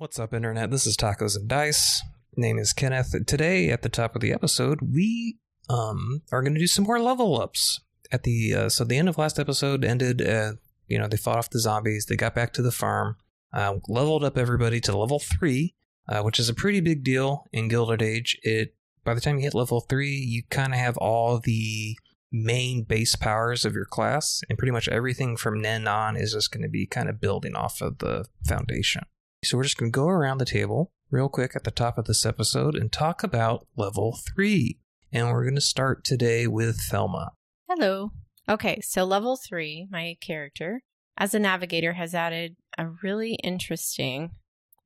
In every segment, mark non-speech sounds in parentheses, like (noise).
What's up, Internet? This is Tacos and Dice. Name is Kenneth. Today, at the top of the episode, we um are going to do some more level ups. At the uh, so the end of last episode ended. Uh, you know, they fought off the zombies. They got back to the farm. Uh, leveled up everybody to level three, uh, which is a pretty big deal in Gilded Age. It by the time you hit level three, you kind of have all the main base powers of your class, and pretty much everything from then on is just going to be kind of building off of the foundation. So we're just going to go around the table real quick at the top of this episode and talk about level three. And we're going to start today with Thelma. Hello. Okay, so level three, my character as a navigator has added a really interesting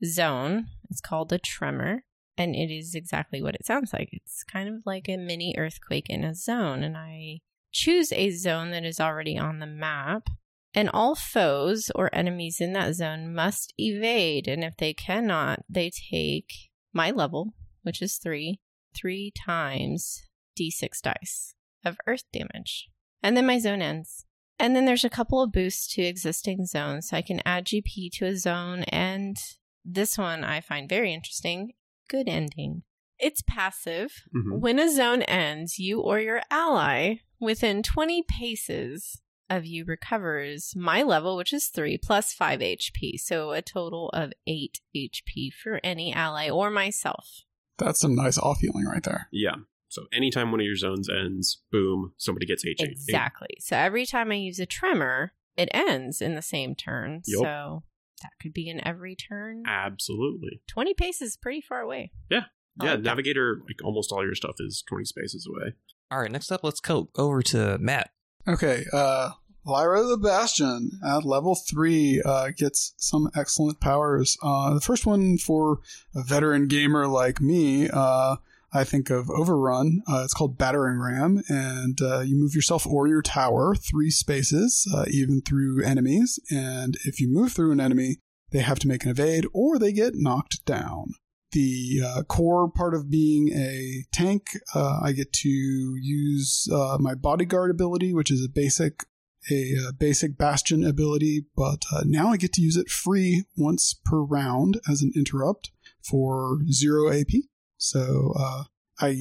zone. It's called a tremor, and it is exactly what it sounds like. It's kind of like a mini earthquake in a zone, and I choose a zone that is already on the map. And all foes or enemies in that zone must evade, and if they cannot, they take my level, which is three, three times d6 dice of earth damage. And then my zone ends. And then there's a couple of boosts to existing zones. So I can add GP to a zone. And this one I find very interesting. Good ending. It's passive. Mhm. When a zone ends, you or your ally within 20 paces of you recovers my level, which is three plus five HP. So a total of eight HP for any ally or myself. That's some nice off healing right there. Yeah. So anytime one of your zones ends, boom, somebody gets H. Exactly. So every time I use a tremor, it ends in the same turn. Yup. So that could be in every turn. Absolutely. 20 paces pretty far away. Yeah. I Yeah, like that. Navigator, like almost all your stuff is 20 spaces away. All right, next up, let's go over to Matt. Okay, uh, Lyra the Bastion at level three uh, gets some excellent powers. Uh, the first one for a veteran gamer like me, uh, I think of Overrun. Uh, it's called Battering Ram, and uh, you move yourself or your tower three spaces, uh, even through enemies. And if you move through an enemy, they have to make an evade or they get knocked down. The uh, core part of being a tank, uh, I get to use uh, my bodyguard ability, which is a basic a uh, basic bastion ability, but uh, now I get to use it free once per round as an interrupt for zero AP. So uh, I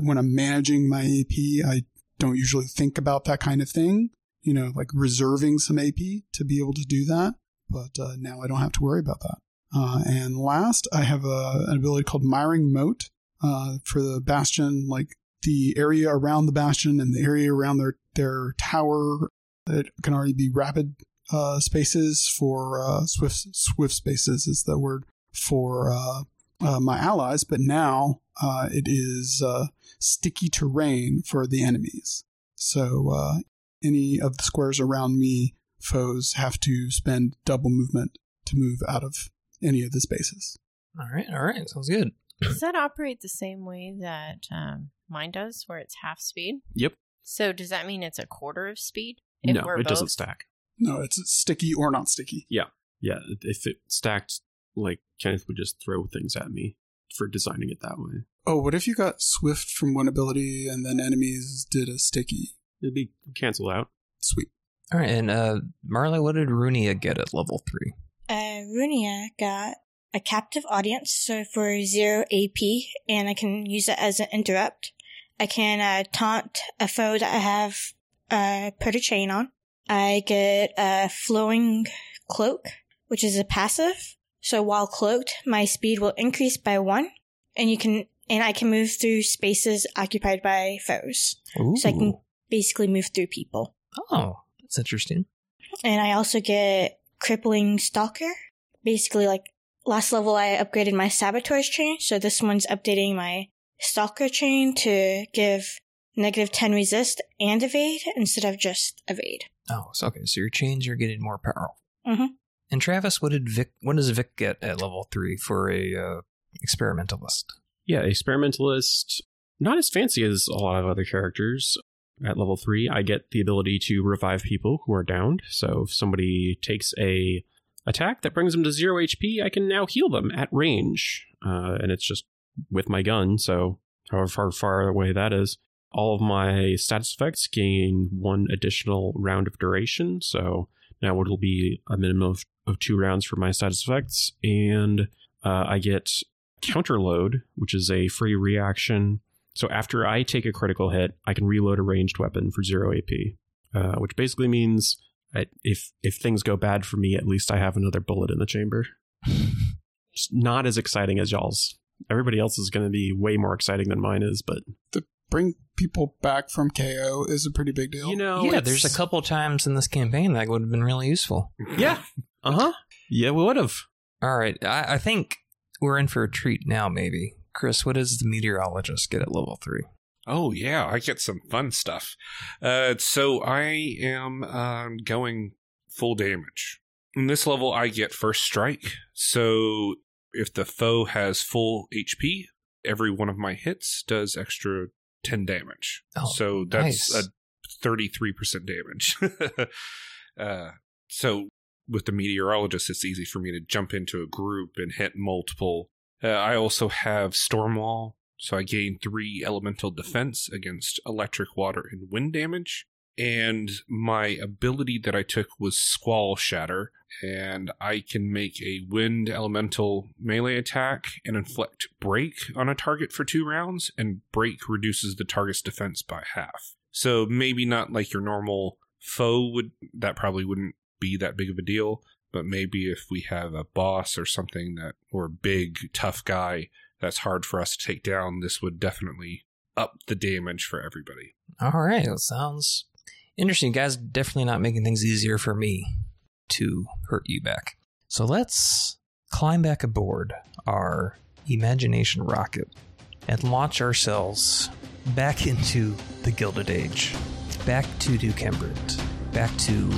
when I'm managing my AP, I don't usually think about that kind of thing. You know, like reserving some AP to be able to do that. But now I don't have to worry about that. Uh, and last, I have a, an ability called Miring Moat uh, for the bastion, like the area around the bastion and the area around their their tower. It can already be rapid uh, spaces for uh, swift swift spaces is the word for uh, my allies, but now it is sticky terrain for the enemies. So any of the squares around me, foes have to spend double movement to move out of any of the spaces. All right, all right, sounds good. Does that operate the same way that um, mine does, where it's half speed? Yep. So does that mean it's a quarter of speed? no, we're it doesn't stack. No, it's sticky or not sticky. Yeah, yeah. if it stacked, like Kenneth would just throw things at me for designing it that way. Oh, what if you got swift from one ability and then enemies did a sticky? It'd be canceled out. Sweet. All right, and uh, Marley, what did Runia get at level three? Uh, Runia got a captive audience, so for zero AP, and I can use it as an interrupt. I can uh, taunt a foe that I have uh, put a chain on. I get a flowing cloak, which is a passive. So while cloaked, my speed will increase by one, and you can and I can move through spaces occupied by foes. Ooh. So I can basically move through people. Oh, that's interesting. And I also get crippling stalker. Basically, like last level, I upgraded my saboteur's chain, so this one's updating my stalker chain to give negative 10 resist and evade instead of just evade. Oh, so okay, so your chains are getting more powerful. Mhm. And Travis, what did Vic? What does Vic get at level three for a uh, experimentalist? Yeah, experimentalist, not as fancy as a lot of other characters. At level three, I get the ability to revive people who are downed. So if somebody takes a attack that brings them to zero HP, I can now heal them at range, uh, and it's just with my gun. So however far far away that is, all of my status effects gain one additional round of duration. So now it'll be a minimum of, of two rounds for my status effects, and Uh, I get counterload, which is a free reaction. So after I take a critical hit, I can reload a ranged weapon for zero AP, uh, which basically means I, if if things go bad for me, at least I have another bullet in the chamber. (laughs) It's not as exciting as y'all's. Everybody else is going to be way more exciting than mine is, but To bring people back from KO is a pretty big deal. you know, yeah, there's a couple times in this campaign that would have been really useful. (laughs) Yeah, uh huh. Yeah, we would have. All right, I, I think we're in for a treat now. Maybe Chris, what does the meteorologist get at level three? Oh yeah, I get some fun stuff. Uh, so I am um, going full damage. In this level, I get first strike. So if the foe has full HP, every one of my hits does extra ten damage. Oh, so that's nice. a thirty-three percent damage. (laughs) uh, so with the meteorologist, it's easy for me to jump into a group and hit multiple. Uh, I also have Stormwall, so I gain three elemental defense against electric, water, and wind damage. And my ability that I took was Squall Shatter, and I can make a wind elemental melee attack and inflict break on a target for two rounds, and break reduces the target's defense by half. So maybe not like your normal foe would, that probably wouldn't be that big of a deal, but maybe if we have a boss or something that, or a big tough guy that's hard for us to take down, this would definitely up the damage for everybody. All right, that sounds interesting. Guys definitely not making things easier for me to hurt you back. So let's climb back aboard our imagination rocket and launch ourselves back into the Gilded Age, back to Duke Embrit, back to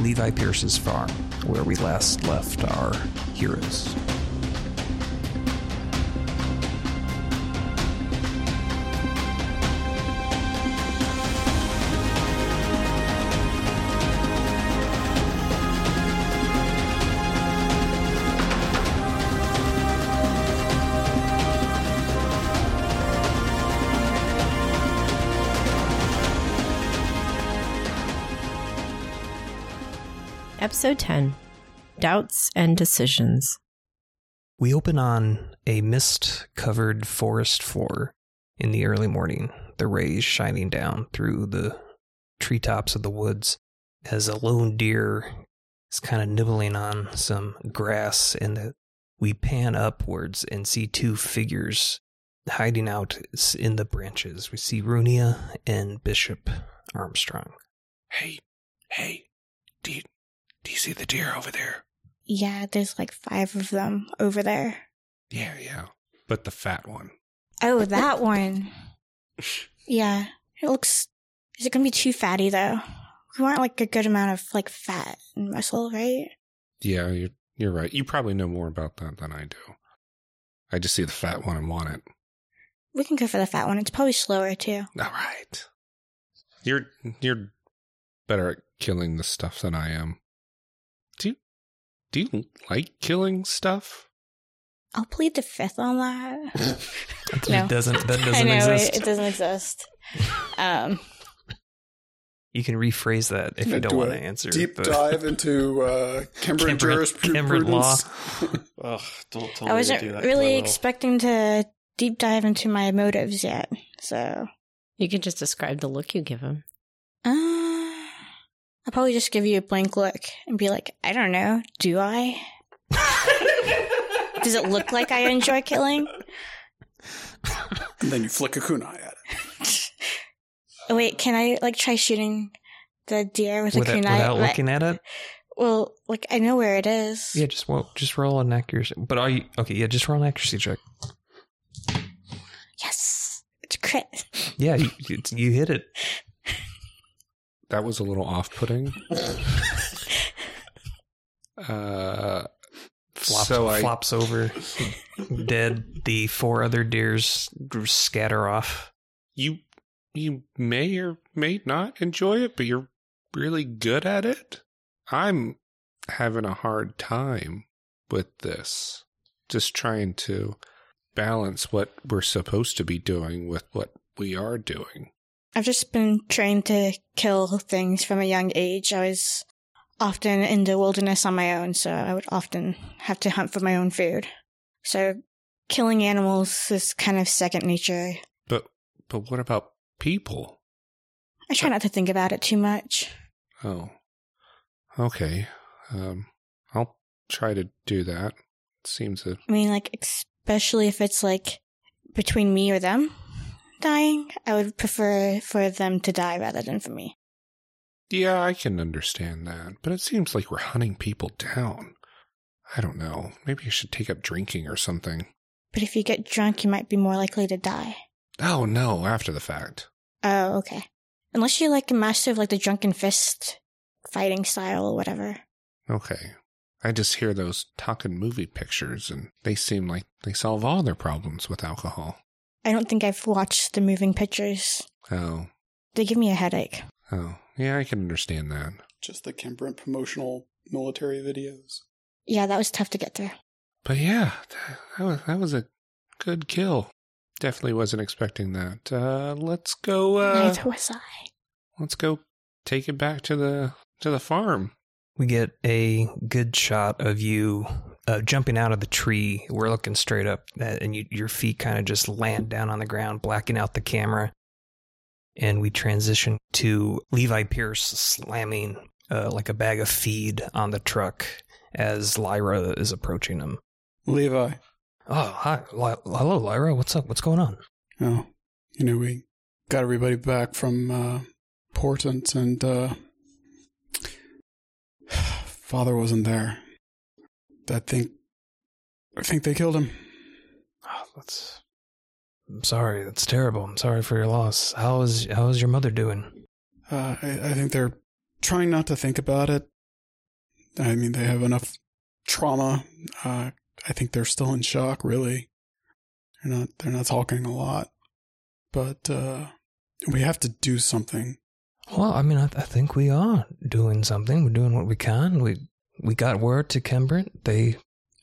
Levi Pierce's farm, where we last left our heroes. Episode 10 Doubts and Decisions. We open on a mist covered forest floor in the early morning, the rays shining down through the treetops of the woods as a lone deer is kind of nibbling on some grass. And we pan upwards and see two figures hiding out in the branches. We see Runia and Bishop Armstrong. Hey, hey, do you, do you see the deer over there? Yeah, there's like five of them over there. Yeah, yeah. But the fat one. Oh, that one. (laughs) Yeah, it looks. Is it gonna be too fatty though? We want like a good amount of like fat and muscle, right? Yeah, you're, you're right. You probably know more about that than I do. I just see the fat one and want it. We can go for the fat one. It's probably slower too. All right. You're you're better at killing the stuff than I am. Do you like killing stuff? I'll plead the fifth on that. (laughs) That No. doesn't that (laughs) doesn't know exist. It, it doesn't exist. (laughs) Um, You can rephrase that if you don't do want to answer. Deep but- dive into uh, Kembrant Kembrant- Kembrant law. jurisprudence. Ugh, don't tell I wasn't really expecting to deep dive into my motives yet, so You can just describe the look you give him. uh, I'll probably just give you a blank look and be like, I don't know, do I? (laughs) Does it look like I enjoy killing? and then you flick a kunai at it. Oh, (laughs) wait, can I like try shooting the deer with a without, kunai? without Like- looking at it. well, like I know where it is. Yeah, just well, just roll an accuracy. But are you okay? Yeah, just roll an accuracy check. Yes, it's a crit. Yeah, you, you, you hit it. (laughs) That was a little off-putting. (laughs) uh, Flops, so I flops over, dead. The four other deers scatter off. you you may or may not enjoy it, but you're really good at it. I'm having a hard time with this. Just trying to balance what we're supposed to be doing with what we are doing. I've just been trained to kill things from a young age. I was often in the wilderness on my own, so I would often have to hunt for my own food. So killing animals is kind of second nature. But but what about people? I try not to think about it too much. Oh. Okay. Um I'll try to do that. Seems a I mean, like, especially if it's like between me or them dying, I would prefer for them to die rather than for me. Yeah, I can understand that, but it seems like we're hunting people down. I don't know. Maybe you should take up drinking or something. But if you get drunk, you might be more likely to die. Oh no, after the fact. Oh, okay. Unless you're like a master of like the drunken fist fighting style or whatever. Okay. I just hear those talking movie pictures and they seem like they solve all their problems with alcohol. I don't think I've watched the moving pictures. Oh. They give me a headache. Oh. Yeah, I can understand that. Just the Kembrant promotional military videos. Yeah, that was tough to get through. But yeah, that, that was that was a good kill. Definitely wasn't expecting that. Uh let's go uh Neither was I. let's go take it back to the to the farm. We get a good shot of you uh, jumping out of the tree. We're looking straight up, uh, and you, your feet kind of just land down on the ground, blacking out the camera. And we transition to Levi Pierce slamming uh, like a bag of feed on the truck as Lyra is approaching him. Levi. Oh, hi. Li- hello, Lyra. What's up? What's going on? Oh, you know, we got everybody back from uh, Portent, and uh, (sighs) father wasn't there. I think, I think they killed him. Oh, that's. I'm sorry. That's terrible. I'm sorry for your loss. How is how is your mother doing? Uh, I, I think they're trying not to think about it. I mean, they have enough trauma. Uh, I think they're still in shock. Really, they're not. They're not talking a lot, but uh, we have to do something. Well, I mean, I, I think we are doing something. We're doing what we can. We we got word to Kembrant. They,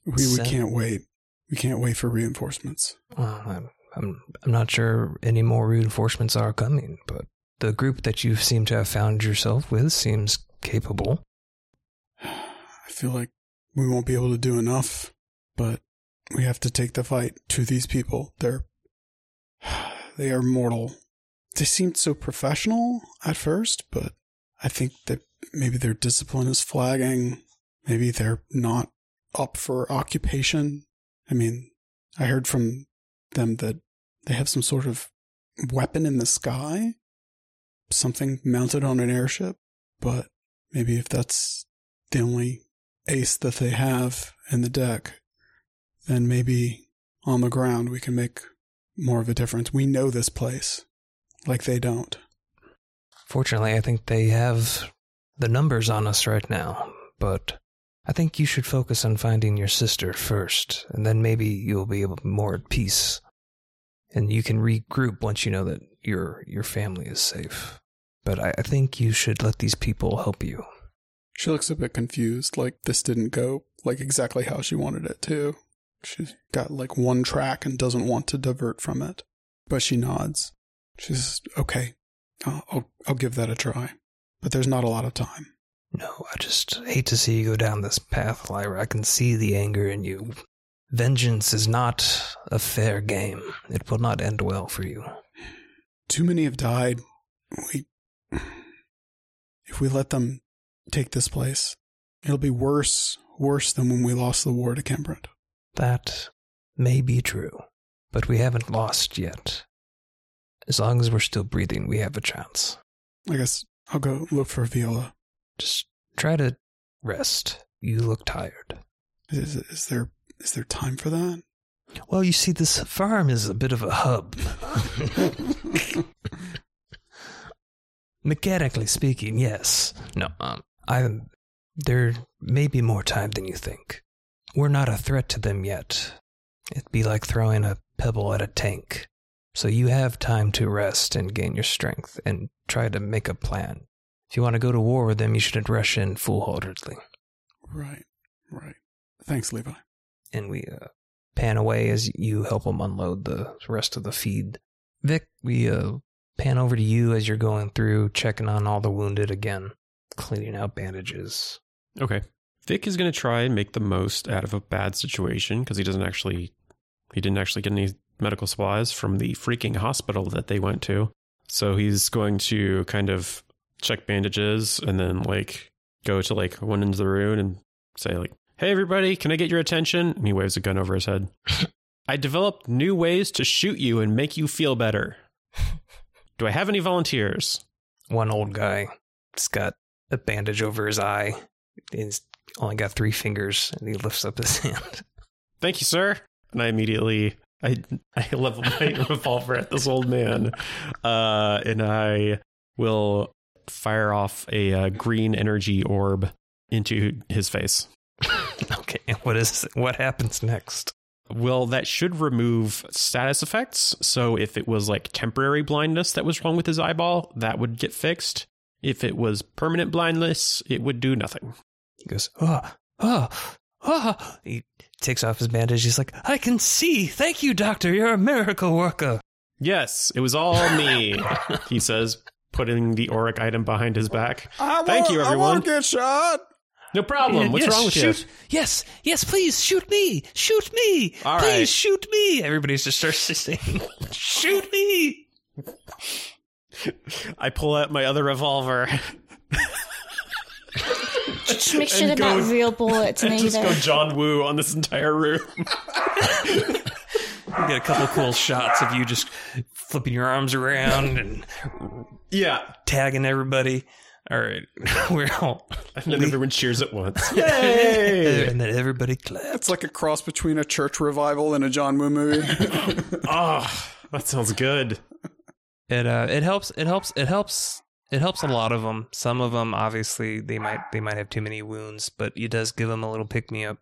We we can't wait. We can't wait for reinforcements. well, I'm, I'm I'm not sure any more reinforcements are coming, but the group that you seem to have found yourself with seems capable. (sighs) I feel like we won't be able to do enough, but we have to take the fight to these people. They're (sighs) they are mortal. They seemed so professional at first, but I think that maybe their discipline is flagging. Maybe they're not up for occupation. I mean, I heard from them that they have some sort of weapon in the sky, something mounted on an airship, but maybe if that's the only ace that they have in the deck, then maybe on the ground we can make more of a difference. We know this place like they don't. Fortunately, I think they have the numbers on us right now, but I think you should focus on finding your sister first, and then maybe you'll be able more at peace. And you can regroup once you know that your your family is safe. But I, I think you should let these people help you. She looks a bit confused, like this didn't go like exactly how she wanted it to. She's got like one track and doesn't want to divert from it. But she nods. She's okay, I'll, I'll, I'll give that a try. But there's not a lot of time. No, I just hate to see you go down this path, Lyra. I can see the anger in you. Vengeance is not a fair game. It will not end well for you. Too many have died. We, if we let them take this place, it'll be worse, worse than when we lost the war to Kembrant. That may be true, but we haven't lost yet. As long as we're still breathing, we have a chance. I guess I'll go look for Viola. Just try to rest. You look tired. Is, is there is there time for that? Well, you see, this farm is a bit of a hub. Mechanically speaking, yes. No, um, I. There may be more time than you think. We're not a threat to them yet. It'd be like throwing a pebble at a tank. So you have time to rest and gain your strength and try to make a plan. If you want to go to war with them, you shouldn't rush in foolhardily. right, right. Thanks, Levi. and we uh, pan away as you help them unload the rest of the feed. Vic, we uh, pan over to you as you're going through, checking on all the wounded again, cleaning out bandages. Okay. Vic is going to try and make the most out of a bad situation because he doesn't actually, he didn't actually get any medical supplies from the freaking hospital that they went to. So he's going to kind of check bandages and then like go to like one end of the room and say like, "Hey everybody, can I get your attention?" And he waves a gun over his head. (laughs) I developed new ways to shoot you and make you feel better. Do I have any volunteers? One old guy. He's got a bandage over his eye. He's only got three fingers, and he lifts up his (laughs) hand. Thank you, sir. And I immediately I I level my (laughs) revolver at this old man, uh, and I will fire off a uh, green energy orb into his face. (laughs) okay, what is what happens next? Well, that should remove status effects. So if it was like temporary blindness that was wrong with his eyeball, that would get fixed. If it was permanent blindness, it would do nothing. He goes, oh, oh, oh. He takes off his bandage. He's like, I can see. Thank you, doctor. You're a miracle worker. Yes, it was all me, (laughs) he says, putting the auric item behind his back. I Thank you, everyone. I everyone. won't get shot. No problem. What's Yes, wrong with shoot. you? Yes, yes, please shoot me. Shoot me. All please right. shoot me. Everybody's just starts to saying, (laughs) shoot me. I pull out my other revolver. Just make sure And they're go- not real bullets (laughs) and just go John Woo on this entire room. (laughs) You get a couple cool shots of you just flipping your arms around and yeah. tagging everybody. All right, (laughs) we're all, And then everyone cheers at once. (laughs) Yay! and then everybody claps. It's like a cross between a church revival and a John Woo movie. oh, (laughs) that sounds good. It uh, it helps. It helps. It helps. It helps a lot of them. Some of them, obviously, they might they might have too many wounds, but it does give them a little pick me up.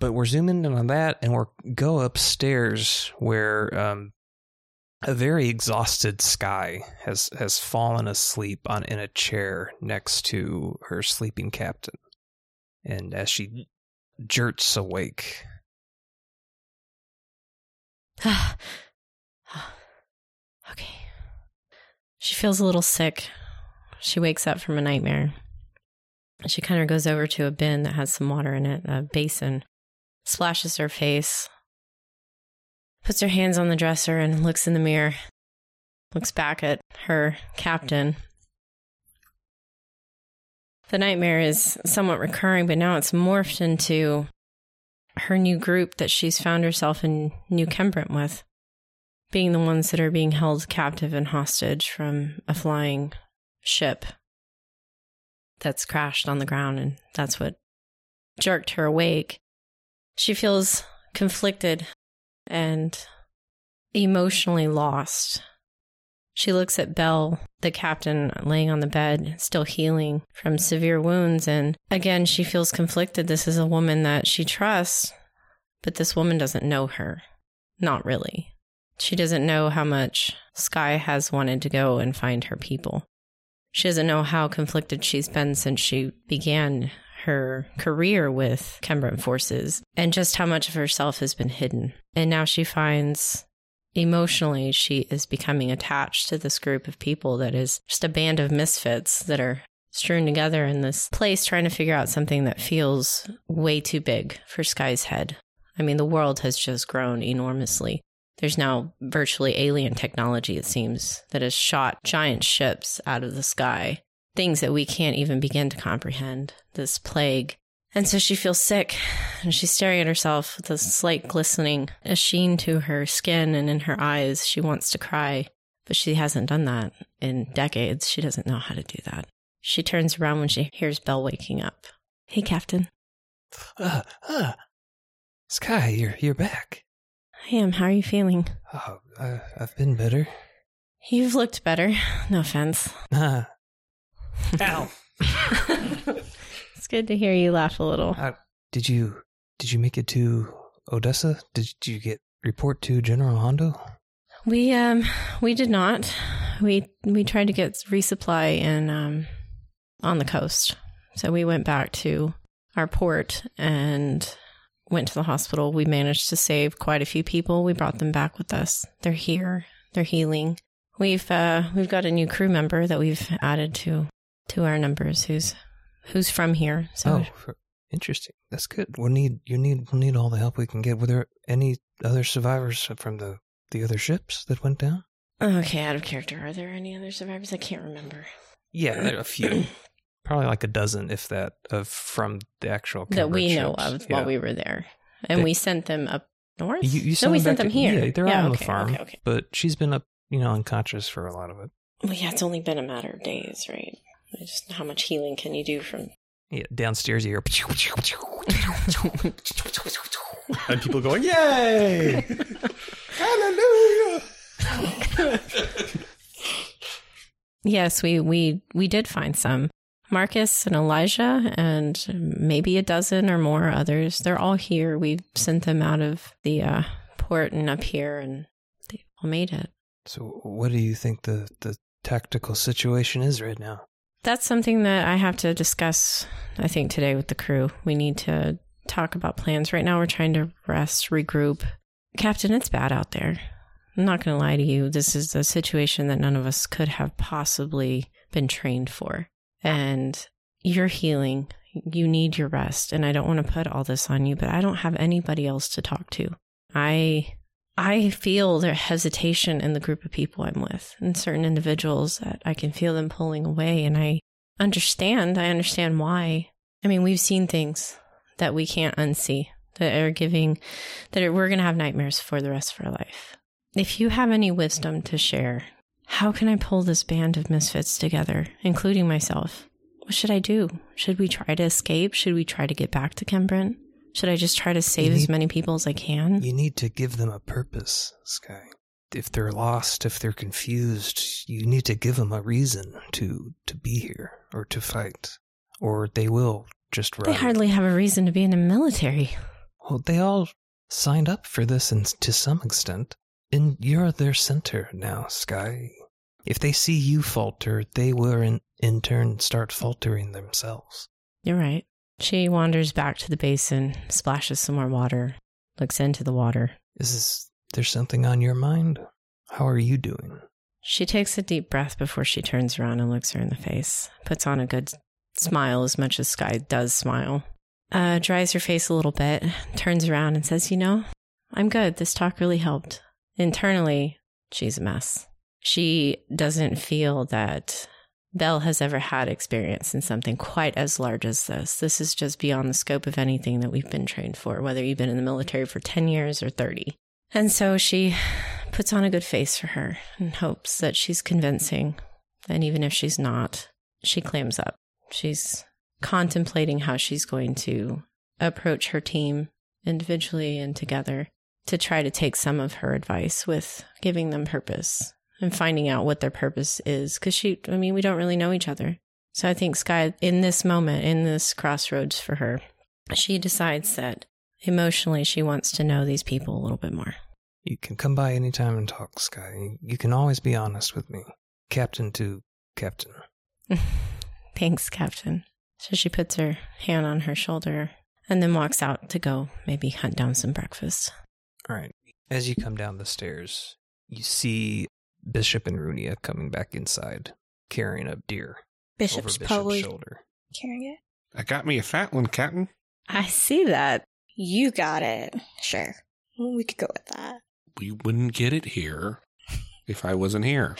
But we're zooming in on that, and we're go upstairs where um, a very exhausted Sky has has fallen asleep on in a chair next to her sleeping captain, and as she jerks awake, (sighs) okay. She feels a little sick. She wakes up from a nightmare. She kind of goes over to a bin that has some water in it, a basin, splashes her face, puts her hands on the dresser, and looks in the mirror. Looks back at her captain. The nightmare is somewhat recurring, but now it's morphed into her new group that she's found herself in New Kembrant with being the ones that are being held captive and hostage from a flying ship that's crashed on the ground, and that's what jerked her awake. She feels conflicted and emotionally lost. She looks at Belle, the captain, laying on the bed, still healing from severe wounds. And again, she feels conflicted. This is a woman that she trusts, but this woman doesn't know her. Not really. She doesn't know how much Sky has wanted to go and find her people. She doesn't know how conflicted she's been since she began her career with Kembrant forces and just how much of herself has been hidden. And now she finds emotionally she is becoming attached to this group of people that is just a band of misfits that are strewn together in this place trying to figure out something that feels way too big for Sky's head. I mean, the world has just grown enormously. There's now virtually alien technology, it seems, that has shot giant ships out of the sky. Things that we can't even begin to comprehend. This plague. And so she feels sick and she's staring at herself with a slight glistening, a sheen to her skin and in her eyes. She wants to cry, but she hasn't done that in decades. She doesn't know how to do that. She turns around when she hears Belle waking up. Hey, Captain. uh, uh, Sky, you're you're back. I am. How are you feeling? Oh, uh, I've been better. You've looked better. No offense. Ah. (laughs) Ow. (laughs) it's good to hear you laugh a little. Uh, did you did you make it to Odessa? Did you get report to General Hondo? We um we did not. We we tried to get resupply in um on the coast. So we went back to our port and went to the hospital. We managed to save quite a few people. We brought them back with us. They're here. They're healing. We've uh we've got a new crew member that we've added to to our numbers who's who's from here. So oh, for, interesting. That's good. We'll need you need we'll need all the help we can get. Were there any other survivors from the the other ships that went down? okay, out of character. Are there any other survivors? I can't remember Yeah, there are a few. (clears throat) Probably like a dozen, if that, of from the actual that we Kembrant know ships. of while we were there, and They- we sent them up north. You, you no, we sent them to- here. Yeah, they're Yeah, out on okay, the farm, okay, okay. but she's been up, you know, unconscious for a lot of it. Well, yeah, it's only been a matter of days, right? I Just how much healing can you do from? Yeah, downstairs you hear. And people going, Yay! (laughs) Hallelujah! Yes, we we we did find some. Marcus and Elijah, and maybe a dozen or more others. They're all here. We sent them out of the uh, port and up here, and they all made it. So, what do you think the the tactical situation is right now? That's something that I have to discuss, I think, today with the crew. We need to talk about plans. Right now, we're trying to rest, regroup. Captain, it's bad out there. I'm not going to lie to you. This is a situation that none of us could have possibly been trained for. And you're healing. You need your rest. And I don't want to put all this on you, but I don't have anybody else to talk to. I I feel their hesitation in the group of people I'm with, and certain individuals that I can feel them pulling away. And I understand. I understand why. I mean, we've seen things that we can't unsee that are giving, that are, we're going to have nightmares for the rest of our life. If you have any wisdom to share, how can I pull this band of misfits together, including myself? What should I do? Should we try to escape? Should we try to get back to Kembrant? Should I just try to save as many people as I can? You need to give them a purpose, Sky. If they're lost, if they're confused, you need to give them a reason to to be here or to fight, or they will just run. They hardly have a reason to be in the military. Well, they all signed up for this, and to some extent, and you're their center now, Sky. If they see you falter, they will in, in turn start faltering themselves. You're right. She wanders back to the basin, splashes some more water, looks into the water. Is this, there something on your mind? How are you doing? She takes a deep breath before she turns around and looks her in the face, puts on a good smile as much as Sky does smile, uh, dries her face a little bit, turns around and says, You know, I'm good. This talk really helped. Internally, she's a mess. She doesn't feel that Belle has ever had experience in something quite as large as this. This is just beyond the scope of anything that we've been trained for, whether you've been in the military for 10 years or 30. And so she puts on a good face for her and hopes that she's convincing. And even if she's not, she clams up. She's contemplating how she's going to approach her team individually and together to try to take some of her advice with giving them purpose and finding out what their purpose is. Because she, I mean, we don't really know each other. So I think Sky, in this moment, in this crossroads for her, she decides that emotionally she wants to know these people a little bit more. You can come by anytime and talk, Sky. You can always be honest with me. Captain to Captain. (laughs) Thanks, Captain. So she puts her hand on her shoulder and then walks out to go maybe hunt down some breakfast. All right. As you come down the stairs, you see Bishop and Runia coming back inside, carrying a deer Bishop's over Bishop's probably shoulder. carrying it. I got me a fat one, Captain. I see that. You got it. Sure. We could go with that. We wouldn't get it here if I wasn't here.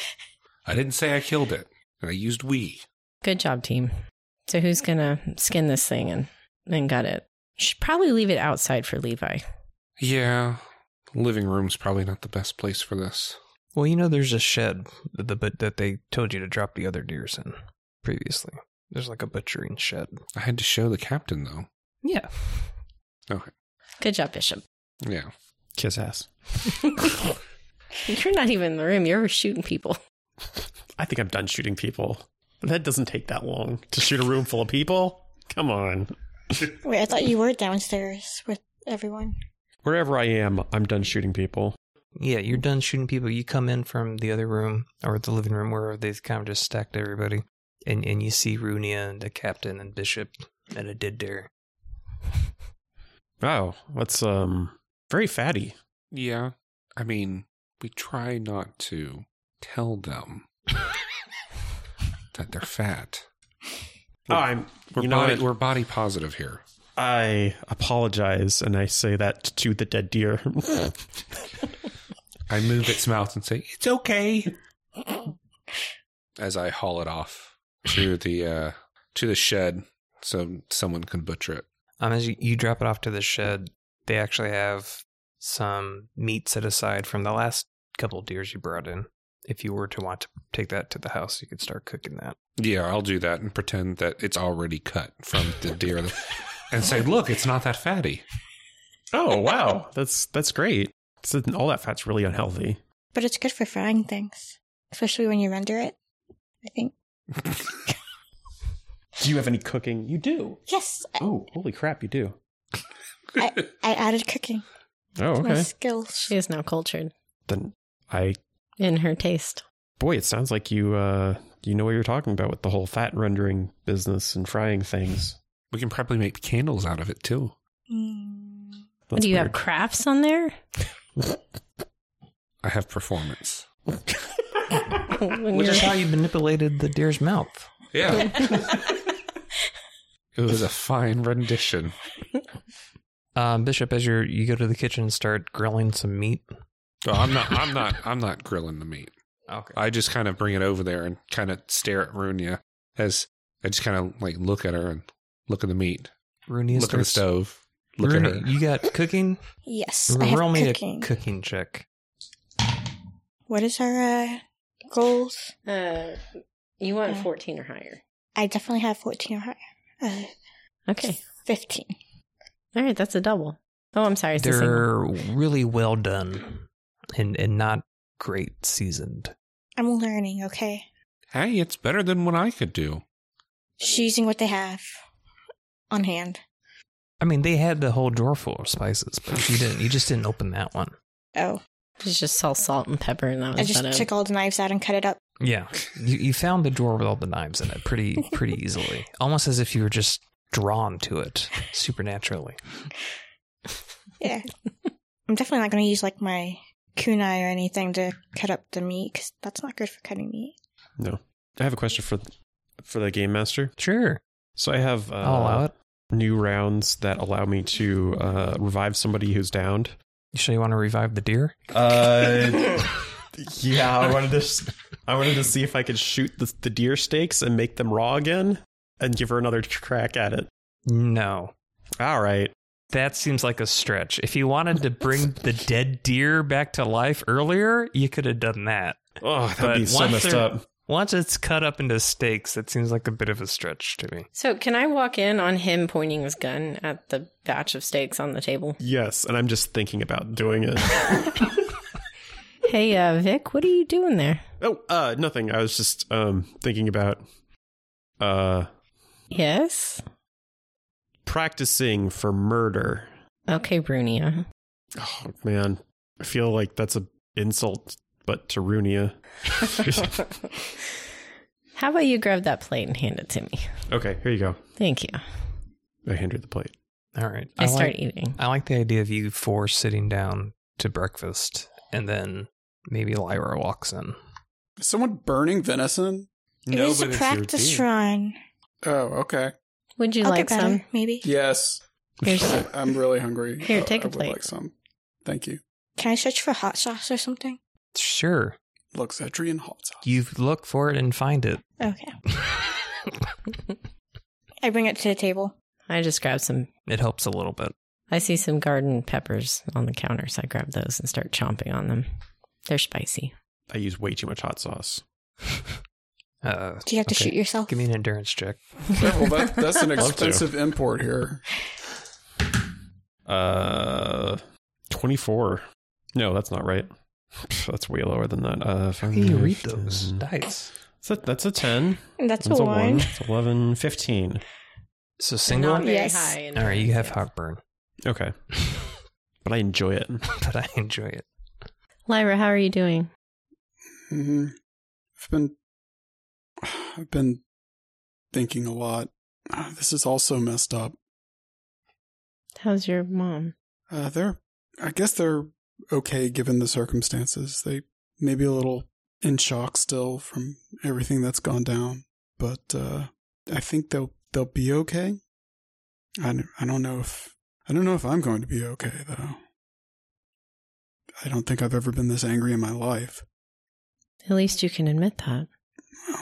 I didn't say I killed it. I used we. Good job, team. So who's gonna skin this thing and, and gut it? Should probably leave it outside for Levi. Yeah, the living room's probably not the best place for this. Well, you know, there's a shed that, the, that they told you to drop the other deers in previously. There's like a butchering shed. I had to show the captain, though. Yeah. Okay. Good job, Bishop. Yeah. Kiss ass. (laughs) You're not even in the room. You're shooting people. I think I'm done shooting people. That doesn't take that long to shoot a room full of people. Come on. Wait, I thought you were downstairs with everyone. Wherever I am, I'm done shooting people. Yeah, you're done shooting people. You come in from the other room or the living room where they've kind of just stacked everybody. And, and you see Runia and the captain and Bishop and a dead deer. Wow, that's um very fatty. Yeah. I mean, we try not to tell them that they're fat. Oh, I'm. We're you know body what? we're body positive here. I apologize, and I say that to the dead deer. (laughs) I move its mouth and say, "It's okay," as I haul it off to the uh, to the shed so someone can butcher it. Um, as you, you drop it off to the shed, they actually have some meat set aside from the last couple deers you brought in. If you were to want to take that to the house, you could start cooking that. Yeah, I'll do that and pretend that it's already cut from the (laughs) deer, and say, "Look, it's not that fatty." oh wow, that's that's great. So all that fat's really unhealthy. But it's good for frying things, especially when you render it. I think. Do you have any cooking? You do. Yes, I, Oh, holy crap, you do. I, I added cooking Oh, to my okay. skills. She is now cultured Then I in her taste. boy, it sounds like you uh you know what you're talking about with the whole fat rendering business and frying things. We can probably make candles out of it too. Mm, Do you have crafts on there? I have performance. When (laughs) Which is how you manipulated the deer's mouth. Yeah. (laughs) it was a fine rendition. Um, Bishop, as you you go to the kitchen and start grilling some meat. So I'm not. I'm not. I'm not grilling the meat. Okay. I just kind of bring it over there and kind of stare at Runia as I just kind of like look at her and look at the meat, Runia look at the stove, look at her. you got cooking? yes, I have Roll me cooking. a cooking check. what is our uh, goals? uh, you want Yeah. 14 or higher. I definitely have 14 or higher. Uh, Okay. 15. All right, that's a double. Oh, I'm sorry. It's a single. They're really well done and and not great seasoned. I'm learning, okay? Hey, it's better than what I could do. Just using what they have on hand. I mean, they had the whole drawer full of spices, but you didn't. You just didn't open that one. Oh, It's just all salt and pepper, and that was I just about it. took all the knives out and cut it up. Yeah, you you found the drawer with all the knives in it pretty (laughs) pretty easily, almost as if you were just drawn to it supernaturally. (laughs) Yeah. I'm definitely not going to use like my kunai or anything to cut up the meat because that's not good for cutting meat. No. I have a question for for the game master. Sure, So I have uh, I'll allow it. New rounds that allow me to uh, revive somebody who's downed. You sure you want to revive the deer? Uh, (laughs) yeah, I wanted to. s- I wanted to see if I could shoot the, the deer steaks and make them raw again, and give her another crack at it. No, All right. that seems like a stretch. If you wanted to bring (laughs) the dead deer back to life earlier, you could have done that. Oh, that'd But be so once messed up. Once it's cut up into steaks, that seems like a bit of a stretch to me. So, can I walk in on him pointing his gun at the batch of steaks on the table? Yes, and I'm just thinking about doing it. (laughs) Hey, uh, Vic, what are you doing there? oh, uh, nothing. I was just um thinking about uh Yes. practicing for murder. Okay, Brunia. Oh man, I feel like that's a insult, but Tarunia. (laughs) How about you grab that plate and hand it to me? Okay, here you go. Thank you. I hand her the plate. All right. I, start like, eating. I like the idea of you four sitting down to breakfast and then maybe Lyra walks in. Is someone burning venison? no It is a practice run. Oh, okay. Would you I'll like get better, some? maybe. Yes. Here's I'm really hungry. Here, Uh, take I a would plate. like some. Thank you. Can I search for hot sauce or something? Sure. Luxetrian hot sauce. You look for it and find it. Okay. (laughs) I bring it to the table. I just grab some. It helps a little bit. I see some garden peppers on the counter, so I grab those and start chomping on them. They're spicy. I use way too much hot sauce. (laughs) Uh, Do you have to okay. shoot yourself? Give me an endurance check. Yeah, well, that, that's an (laughs) expensive import here. Uh, twenty four. No, that's not right. That's way lower than that. Uh, How can you read those dice? That's a, that's a ten. That's, That's a a one. one. That's 11, 15. So single? Not very Yes. high. in All right, you have yes. heartburn, Okay, (laughs) but I enjoy it. (laughs) but I enjoy it. Lyra, how are you doing? hmm I've been, I've been thinking a lot. (sighs) This is all so messed up. How's your mom? Uh, they're, I guess they're okay given the circumstances. They may be a little in shock still from everything that's gone down, but uh, I think they'll they'll be okay. I don't, I don't know if I don't know if I'm going to be okay though. I don't think I've ever been this angry in my life. At least you can admit that.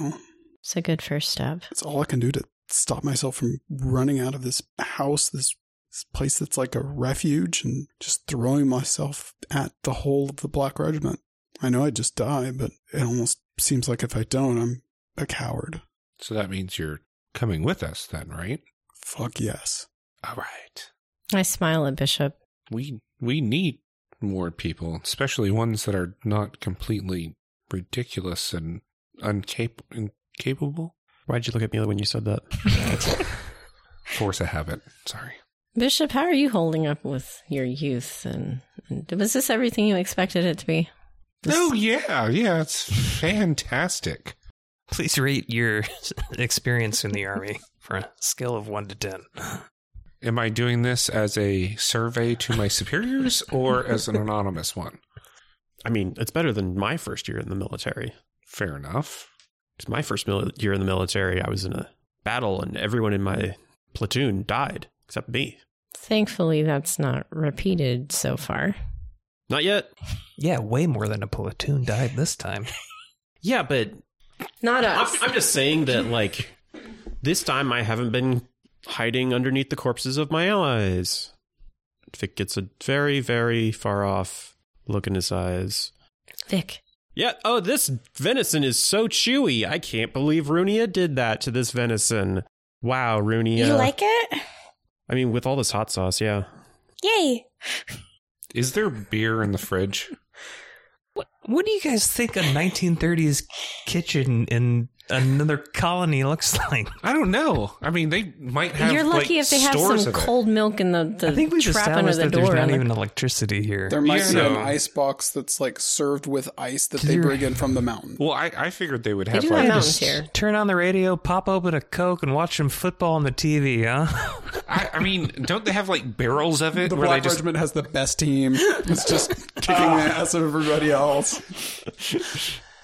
Well, It's a good first step. it's all I can do to stop myself from running out of this house, this, this place that's like a refuge, and just throwing myself at the whole of the Black Regiment. I know I'd just die, but it almost seems like if I don't, I'm a coward. So that means you're coming with us then, right? Fuck yes. All right. I smile at Bishop. We we need more people, especially ones that are not completely ridiculous and uncap- incapable. Why'd you look at me when you said that? (laughs) Force a habit. Sorry. Bishop, how are you holding up with your youth? And, and was this everything you expected it to be? This- Oh yeah, yeah, it's fantastic. Please rate your (laughs) experience in the army for a scale of one to ten. Am I doing this as a survey to my superiors or as an anonymous one? I mean, it's better than my first year in the military. Fair enough. It's my first mil- year in the military. I was in a battle, and everyone in my platoon died except me. Thankfully, that's not repeated so far. Not yet. Yeah, way more than a platoon died this time. (laughs) Yeah, but Not I'm, us. I'm just saying that, like, this time I haven't been hiding underneath the corpses of my allies. Vic gets a very, very far off look in his eyes. Vic. Yeah. Oh, this venison is so chewy. I can't believe Runia did that to this venison. Wow, Runia. You like it? I mean, with all this hot sauce, yeah. Yay! Is there beer in the fridge? What do you guys think a 1930s kitchen in another colony looks (laughs) like? I don't know. I mean, they might have. You're lucky like, if they have some of it. cold milk in the, the I think we've trap under the that there's door. not even electricity here. There might Yeah, be an ice box that's like served with ice that they bring in from the mountain. Well, I, I figured they would They have do like have mountains here. Turn on the radio, pop open a Coke, and watch some football on the TV, huh? (laughs) I, I mean, don't they have like barrels of it The where Black they just Regiment has the best team. It's just kicking the (laughs) ass of everybody else.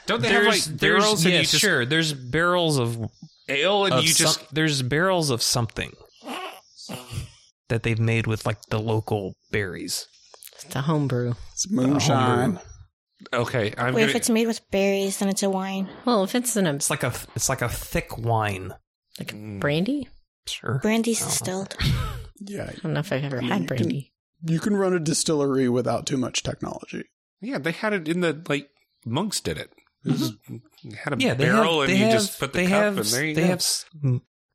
Don't they have like barrels and yeah, just sure. There's barrels of, ale and of you just some- there's barrels of something that they've made with like the local berries. It's a homebrew. It's moonshine. okay. I'm Wait, gonna, if it's made with berries, then it's a wine. Well, if it's in a It's like a it's like a thick wine. like a Mm. brandy, Sure. Brandy's Oh. distilled. (laughs) Yeah, I don't know if I've ever You had can- brandy. you can run a distillery without too much technology. yeah, they had it in the like monks did it. It was- had a Yeah, barrel have, and you have, just put the they cup have, and there you they go. have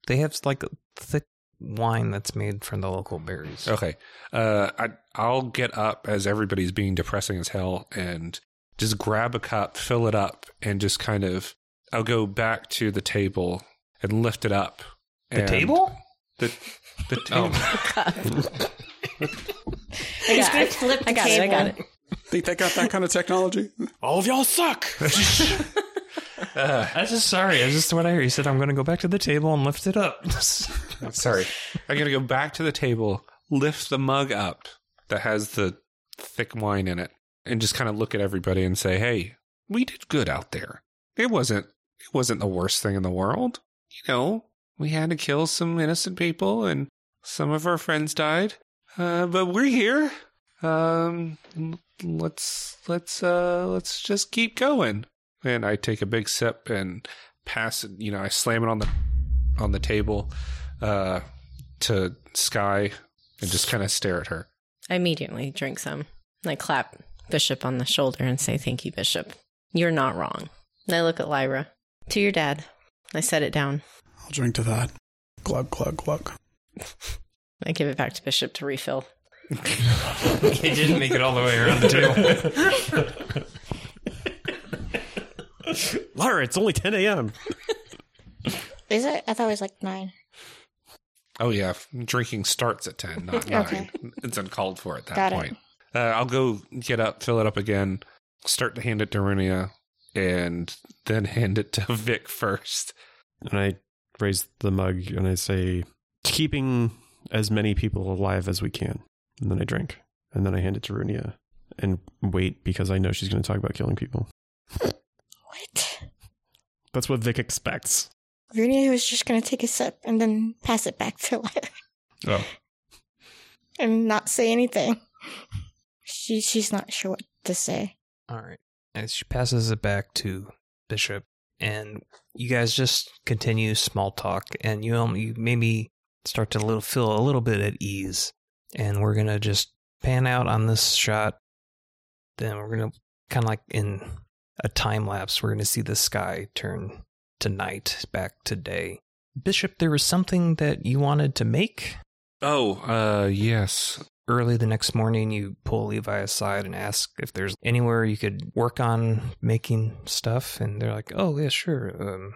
they have like thick wine that's made from the local berries. Okay. Uh, I I'll get up as everybody's being depressing as hell and just grab a cup, fill it up, and just kind of I'll go back to the table and lift it up. The table? The the (laughs) table. (laughs) I He's got gonna it. flip the I got it. I got it. Think they got that kind of technology? All of y'all suck. (laughs) Uh, I just sorry. I just what I heard. He said I'm going to go back to the table and lift it up. (laughs) sorry. I'm gonna go back to the table, lift the mug up that has the thick wine in it, and just kind of look at everybody and say, "Hey, we did good out there. It wasn't it wasn't the worst thing in the world. You know, we had to kill some innocent people, and some of our friends died, uh, but we're here. Um, let's let's uh let's just keep going." And I take a big sip and pass it. You know, I slam it on the on the table uh, to Sky and just kind of stare at her. I immediately drink some. And I clap Bishop on the shoulder and say, Thank you, Bishop. You're not wrong. And I look at Lyra. To your dad. I set it down. I'll drink to that. Glug, glug, glug. (laughs) I give it back to Bishop to refill. (laughs) he didn't make it all the way around the table. Lara, it's only 10 a.m. Is it? I thought it was like nine. Oh yeah, drinking starts at ten, not nine. Okay. It's uncalled for at that Got point. Uh, I'll go get up, fill it up again, start to hand it to Runia, and then (laughs) hand it to Vic first. And I raise the mug and I say, keeping as many people alive as we can. And then I drink. And then I hand it to Runia and wait because I know she's going to talk about killing people. What? That's what Vic expects. Runia was just going to take a sip and then pass it back to Lyra Oh. (laughs) and not say anything. She she's not sure what to say. All right. As she passes it back to Bishop, and you guys just continue small talk, and you um, you maybe start to little feel a little bit at ease. And we're gonna just pan out on this shot. Then we're gonna kind of like in a time lapse. We're gonna see the sky turn to night, back to day. Bishop, there was something that you wanted to make. Oh, uh, yes. early the next morning you pull levi aside and ask if there's anywhere you could work on making stuff and they're like oh yeah sure um,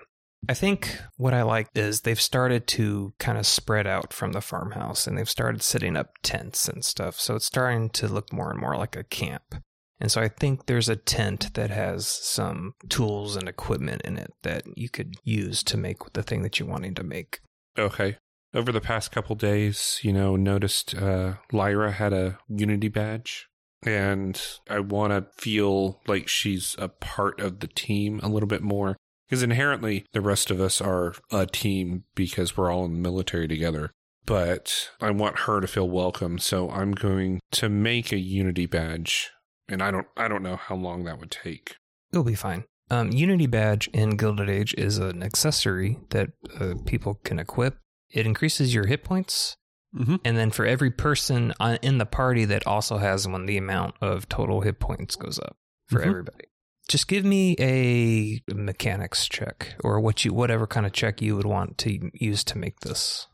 i think what i like is they've started to kind of spread out from the farmhouse and they've started setting up tents and stuff so it's starting to look more and more like a camp and so i think there's a tent that has some tools and equipment in it that you could use to make the thing that you're wanting to make Okay. Over the past couple days, you know, noticed uh, Lyra had a Unity badge, and I want to feel like she's a part of the team a little bit more. Because inherently, the rest of us are a team because we're all in the military together. But I want her to feel welcome, so I'm going to make a Unity badge, and I don't, I don't know how long that would take. It'll be fine. Um, Unity badge in Gilded Age is an accessory that uh, people can equip. It increases your hit points, Mhm. and then for every person on, in the party that also has one, the amount of total hit points goes up for Mhm. everybody. Just give me a mechanics check or what you whatever kind of check you would want to use to make this.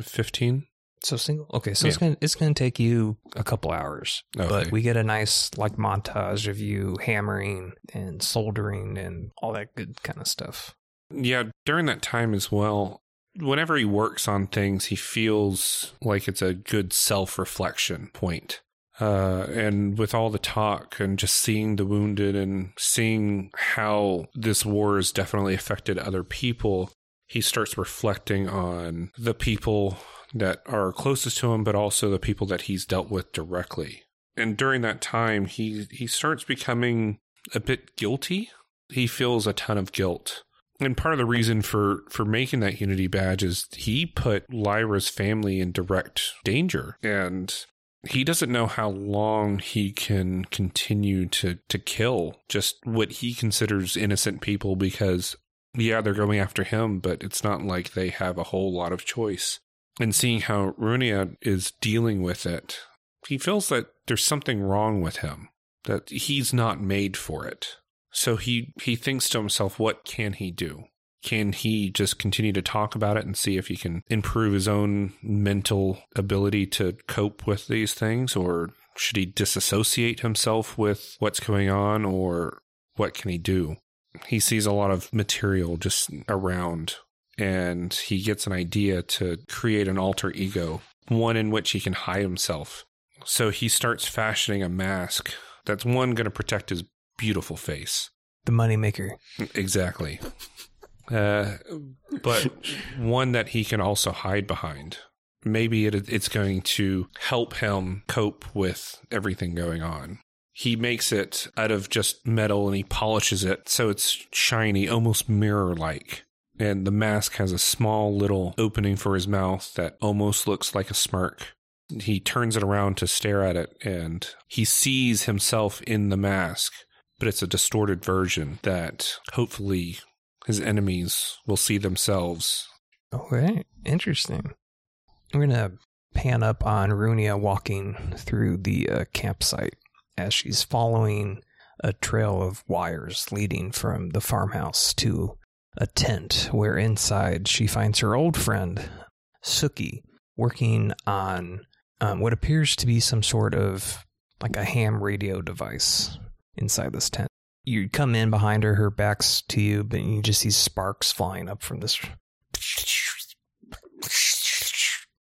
Fifteen. So single. Okay, so it's gonna it's gonna take you a couple hours, Okay. but we get a nice like montage of you hammering and soldering and all that good kind of stuff. Yeah, during that time as well, whenever he works on things, he feels like it's a good self reflection point. Uh, and with all the talk and just seeing the wounded and seeing how this war has definitely affected other people, he starts reflecting on the people that are closest to him, but also the people that he's dealt with directly. And during that time, he, he starts becoming a bit guilty. He feels a ton of guilt and part of the reason for for making that unity badge is he put lyra's family in direct danger and he doesn't know how long he can continue to to kill just what he considers innocent people because yeah they're going after him but it's not like they have a whole lot of choice and seeing how runia is dealing with it he feels that there's something wrong with him that he's not made for it so he he thinks to himself, what can he do? Can he just continue to talk about it and see if he can improve his own mental ability to cope with these things, or should he disassociate himself with what's going on, or what can he do? He sees a lot of material just around, and he gets an idea to create an alter ego, one in which he can hide himself. So he starts fashioning a mask that's one going to protect his beautiful face. The moneymaker. Exactly. Uh, but one that he can also hide behind. Maybe it, it's going to help him cope with everything going on. He makes it out of just metal and he polishes it so it's shiny, almost mirror like. And the mask has a small little opening for his mouth that almost looks like a smirk. He turns it around to stare at it and he sees himself in the mask but it's a distorted version that hopefully his enemies will see themselves. Okay, interesting. We're gonna pan up on Runia walking through the uh, campsite as she's following a trail of wires leading from the farmhouse to a tent where inside she finds her old friend Suki working on um, what appears to be some sort of like a ham radio device inside this tent. You come in behind her, her back's to you, but you just see sparks flying up from this.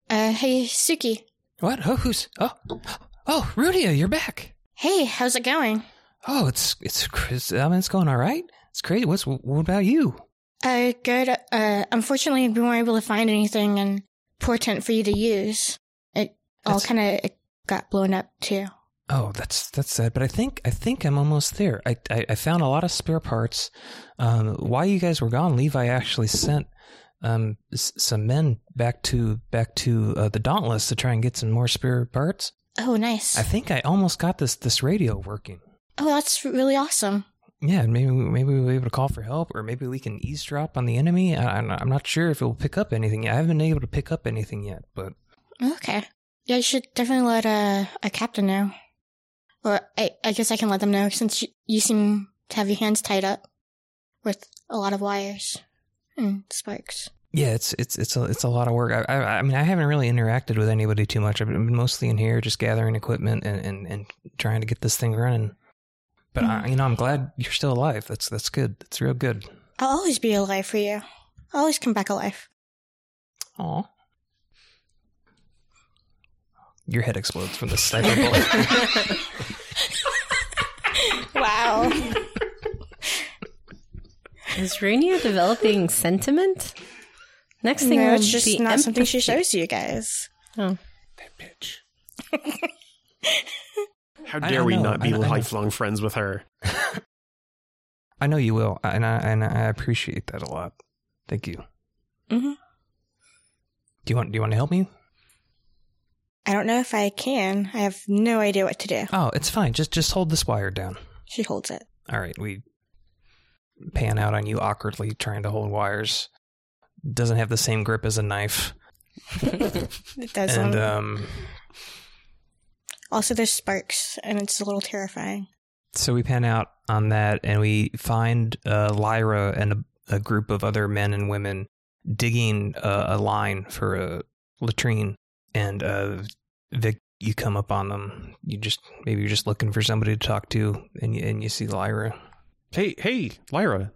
Uh, hey, Suki. What? Oh, who's? Oh, oh, Runia, you're back. Hey, how's it going? Oh, it's it's. it's I mean, it's going all right. It's great. What's what about you? Uh, good. Uh, unfortunately, we weren't able to find anything important for you to use. It all kind of got blown up too. Oh, that's that's sad. But I think I think I'm almost there. I I, I found a lot of spare parts. Um, while you guys were gone, Levi actually sent um s- some men back to back to uh, the Dauntless to try and get some more spare parts. Oh, nice. I think I almost got this this radio working. oh, that's really awesome. Yeah, maybe maybe we'll be able to call for help, or maybe we can eavesdrop on the enemy. I, I'm not sure if it will pick up anything. yet. I haven't been able to pick up anything yet, but Okay. Yeah, you should definitely let a, a captain know. Or I, I guess I can let them know since you, you seem to have your hands tied up with a lot of wires and sparks. yeah, it's it's it's a it's a lot of work. I, I I mean, I haven't really interacted with anybody too much. I've been mostly in here, just gathering equipment and and, and trying to get this thing running. But I, hmm. you know, I'm glad you're still alive. That's that's good. That's real good. I'll always be alive for you. I'll always come back alive. Aw. Your head explodes from the sniper bullet. (laughs) Wow. Is Runia developing sentiment? Next thing no, will it's just be not something she shows you guys. Oh. That bitch. (laughs) How dare we know. not be I- I lifelong friends with her? (laughs) I know you will, and I and I appreciate that a lot. Thank you. Mhm. Do you want Do you want to help me? I don't know if I can. I have no idea what to do. Oh, it's fine. Just just hold this wire down. She holds it. All right, we pan out on you awkwardly trying to hold wires. Doesn't have the same grip as a knife, (laughs) It does. and um, um, also, there's sparks, and it's a little terrifying. so we pan out on that, and we find uh, Lyra and a, a group of other men and women digging uh, a line for a latrine, and uh, Vic, you come up on them. You just maybe you're just looking for somebody to talk to, and you, and you see Lyra. Hey, hey, Lyra.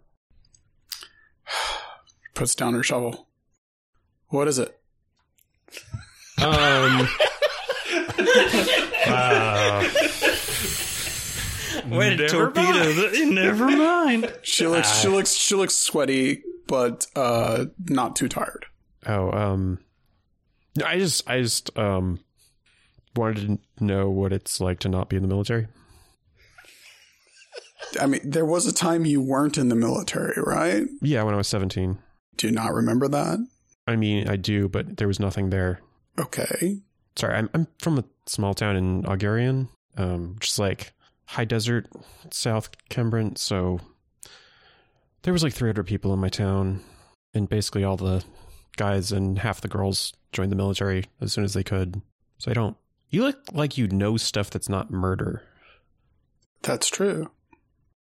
(sighs) Puts down her shovel. What is it? Um. (laughs) uh, Way Never torpedo! (laughs) Never mind. She looks she looks she looks sweaty, but uh not too tired. oh, um. I just, I just, um, wanted to know what it's like to not be in the military. I mean, there was a time you weren't in the military, right? Yeah, when I was 17. Do you not remember that? I mean, I do, but there was nothing there. Okay. Sorry, I'm, I'm from a small town in Augurian, um, just like high desert, South Kembrant. So there was like 300 people in my town, and basically all the guys and half the girls joined the military as soon as they could. So I don't. You look like you know stuff that's not murder. That's true.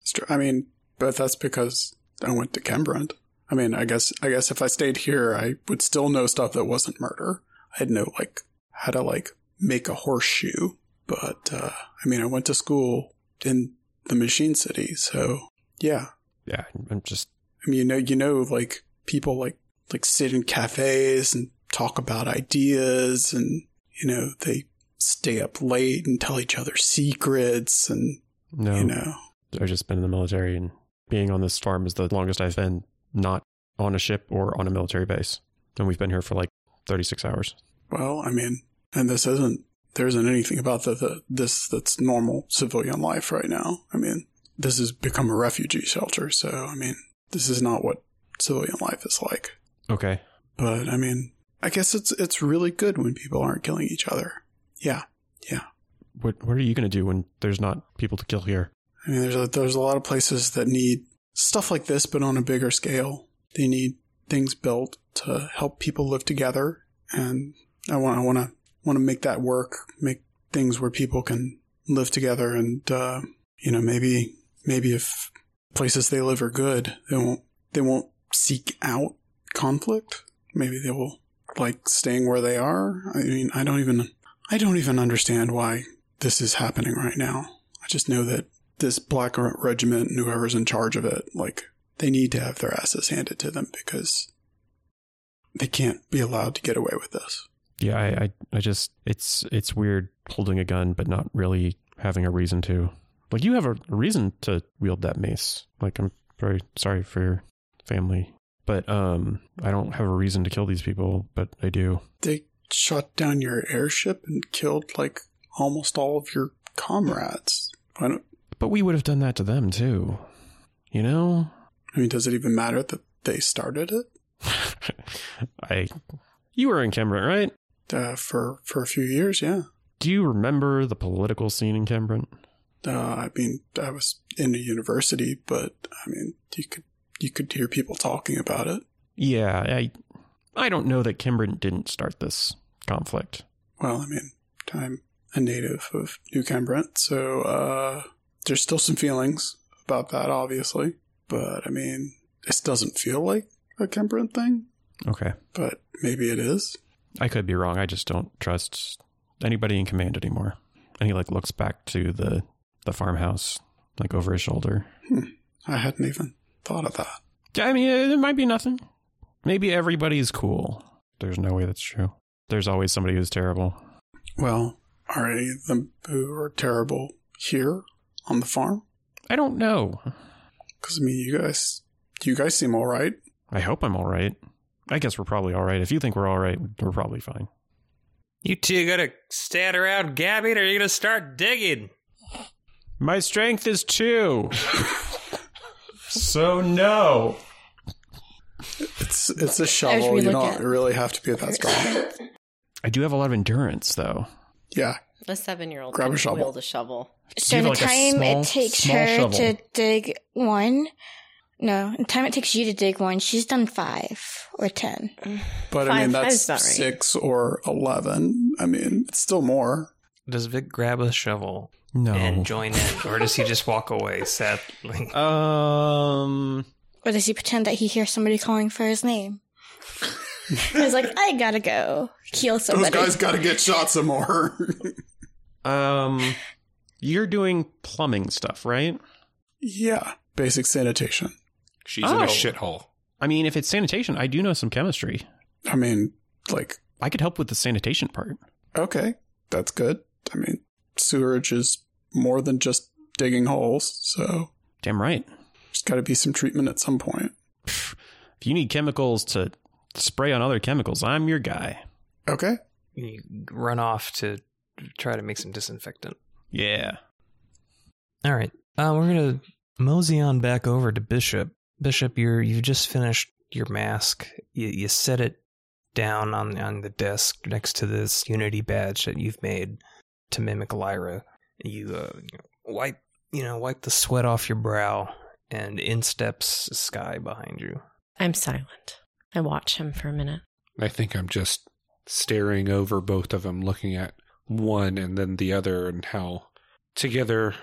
True. I mean, but that's because I went to Kembrant. I mean, I guess I guess if I stayed here, I would still know stuff that wasn't murder. I'd know like how to like make a horseshoe. But uh, I mean, I went to school in the Machine City, so yeah. Yeah, I'm just. I mean, you know, you know, like people like like sit in cafes and talk about ideas, and you know, they stay up late and tell each other secrets, and No, you know, I've just been in the military, and being on this farm is the longest I've been not on a ship or on a military base. And we've been here for like 36 hours. Well, I mean, and this isn't, there isn't anything about the, the, this that's normal civilian life right now. I mean, this has become a refugee shelter. So, I mean, this is not what civilian life is like. Okay. But, I mean, I guess it's, it's really good when people aren't killing each other. Yeah. Yeah. What What are you going to do when there's not people to kill here? I mean, there's a, there's a lot of places that need stuff like this, but on a bigger scale. They need things built to help people live together, and I want I want to want to make that work. Make things where people can live together, and uh, you know, maybe maybe if places they live are good, they won't they won't seek out conflict. Maybe they will like staying where they are. I mean, I don't even I don't even understand why this is happening right now. I just know that this black regiment and whoever's in charge of it, like they need to have their asses handed to them because they can't be allowed to get away with this. Yeah, I, I, I just it's it's weird holding a gun but not really having a reason to. Like you have a reason to wield that mace. Like I'm very sorry for your family, but um, I don't have a reason to kill these people, but I do. They shot down your airship and killed like almost all of your comrades. But we would have done that to them too. You know? I mean, does it even matter that they started it? (laughs) I. You were in Kembrant, right? Uh, for for a few years, yeah. Do you remember the political scene in Kembrant? Uh, I mean, I was in a university, but I mean, you could you could hear people talking about it. Yeah, I. I don't know that Kembrant didn't start this conflict. Well, I mean, I'm a native of New Kembrant, so uh, there's still some feelings about that, obviously. But I mean, this doesn't feel like a Kembrant thing, Okay. but maybe it is. I could be wrong. I just don't trust anybody in command anymore. And he like looks back to the the farmhouse, like over his shoulder. I hadn't even thought of that. Yeah, I mean, it, it might be nothing. Maybe everybody's cool. There's no way that's true. There's always somebody who's terrible. Well, are any of them who are terrible here on the farm? I don't know. Because I mean, you guys, you guys seem all right. I hope I'm all right. I guess we're probably all right. If you think we're all right, we're probably fine. You two gonna stand around gabbing or are you gonna start digging? My strength is two. (laughs) so no. It's it's a shovel. You don't at- really have to be a that strong. I do have a lot of endurance, though. Yeah, The seven year old Grab a shovel. wield a shovel. So you the like, time small- it takes her shovel? to dig one, no, the time it takes you to dig one, she's done five or ten. but I mean that's not right. six or eleven. I mean, it's still more. Does Vic grab a shovel No. and join in, or does he just walk away sadly? (laughs) Um. Or does he pretend that he hears somebody calling for his name? (laughs) He's like, I gotta go kill Those somebody. guys got to get shot some more. (laughs) Um. You're doing plumbing stuff, right? yeah, basic sanitation. She's in Oh. a shithole. I mean, if it's sanitation, I do know some chemistry. I mean, like, I could help with the sanitation part. okay, that's good. I mean, sewerage is more than just digging holes, so Damn right. there's got to be some treatment at some point. If you need chemicals to spray on other chemicals, I'm your guy. Okay. You run off to try to make some disinfectant. Yeah. All right, uh, we're gonna mosey on back over to Bishop. Bishop, you're you've just finished your mask. You you set it down on on the desk next to this Unity badge that you've made to mimic Lyra. You uh, wipe you know wipe the sweat off your brow, and in steps Sky behind you. I'm silent. I watch him for a minute. I think I'm just staring over both of them, looking at one and then the other, and how together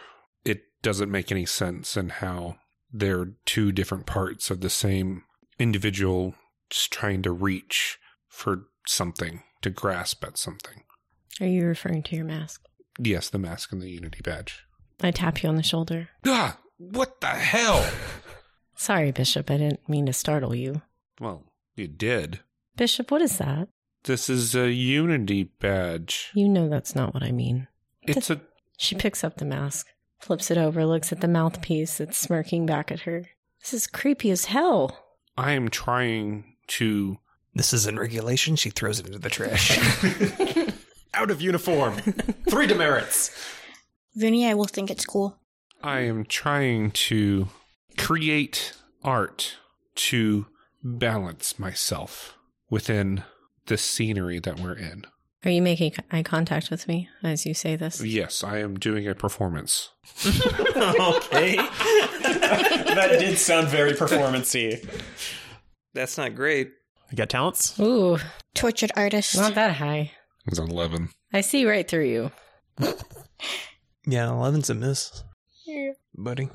it doesn't make any sense, and how they're two different parts of the same individual just trying to reach for something, to grasp at something. Are you referring to your mask? Yes, the mask and the Unity badge. I tap you on the shoulder. Ah, what the hell? Sorry, Bishop. I didn't mean to startle you. Well, you did. Bishop, what is that? This is a Unity badge. You know that's not what I mean. It's a She picks up the mask, flips it over, looks at the mouthpiece that's smirking back at her. This is creepy as hell. I am trying to This isn't regulation. She throws it into the trash. (laughs) (laughs) Out of uniform. (laughs) Three demerits. Vinny, I will think it's cool. I am trying to create art to balance myself within the scenery that we're in. Are you making eye contact with me as you say this? Yes, I am doing a performance. (laughs) okay. that did sound very performancy. That's not great. You got talents? Ooh, Tortured artist. not that high. It's 11. I see right through you. (laughs) Yeah, 11's a miss, buddy.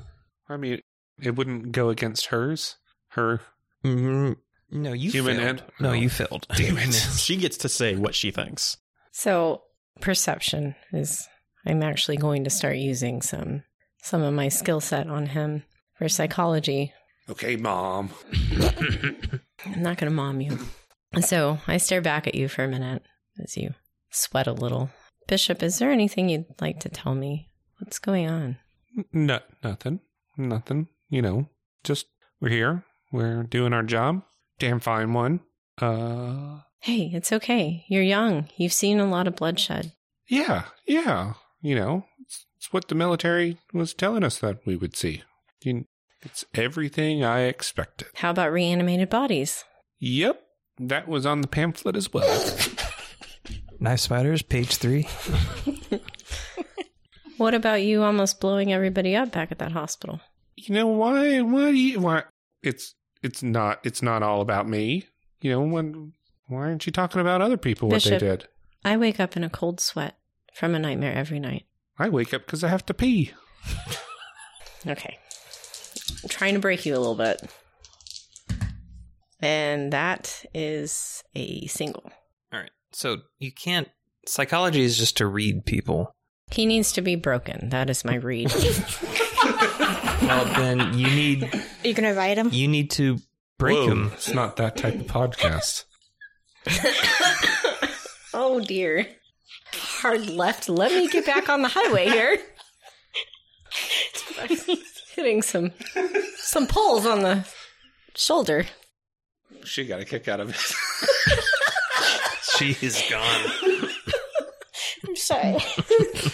I mean, it wouldn't go against hers. Her. Mm, no, you Human failed. and- no, oh. you failed. Damn it. (laughs) She gets to say what she thinks. So perception is I'm actually going to start using some some of my skill set on him for psychology. Okay, mom. (laughs) I'm not going to mom you. So I stare back at you for a minute as you sweat a little. Bishop, is there anything you'd like to tell me? What's going on? No, nothing. Nothing. You know, just we're here. We're doing our job. Damn fine one. Uh, Hey, it's okay. You're young. You've seen a lot of bloodshed. yeah, yeah. You know, It's what the military was telling us that we would see. You- It's everything I expected. How about reanimated bodies? Yep, that was on the pamphlet as well. Knife spiders, page three. (laughs) What about you almost blowing everybody up back at that hospital? you know why? Why do you? Why? It's it's not it's not all about me. You know when? Why aren't you talking about other people what they did? I wake up in a cold sweat from a nightmare every night. I wake up because I have to pee. Okay. I'm trying to break you a little bit. And that is a single. All right. So you can't. Psychology is just to read people. He needs to be broken. That is my read. (laughs) Well, then you need You're gonna write them? you need to break Whoa, them. It's not that type of podcast. (laughs) oh dear. Hard left. Let me get back on the highway here. (laughs) Hitting some some poles on the shoulder. She got a kick out of it. She is gone. (laughs) I'm sorry. (laughs)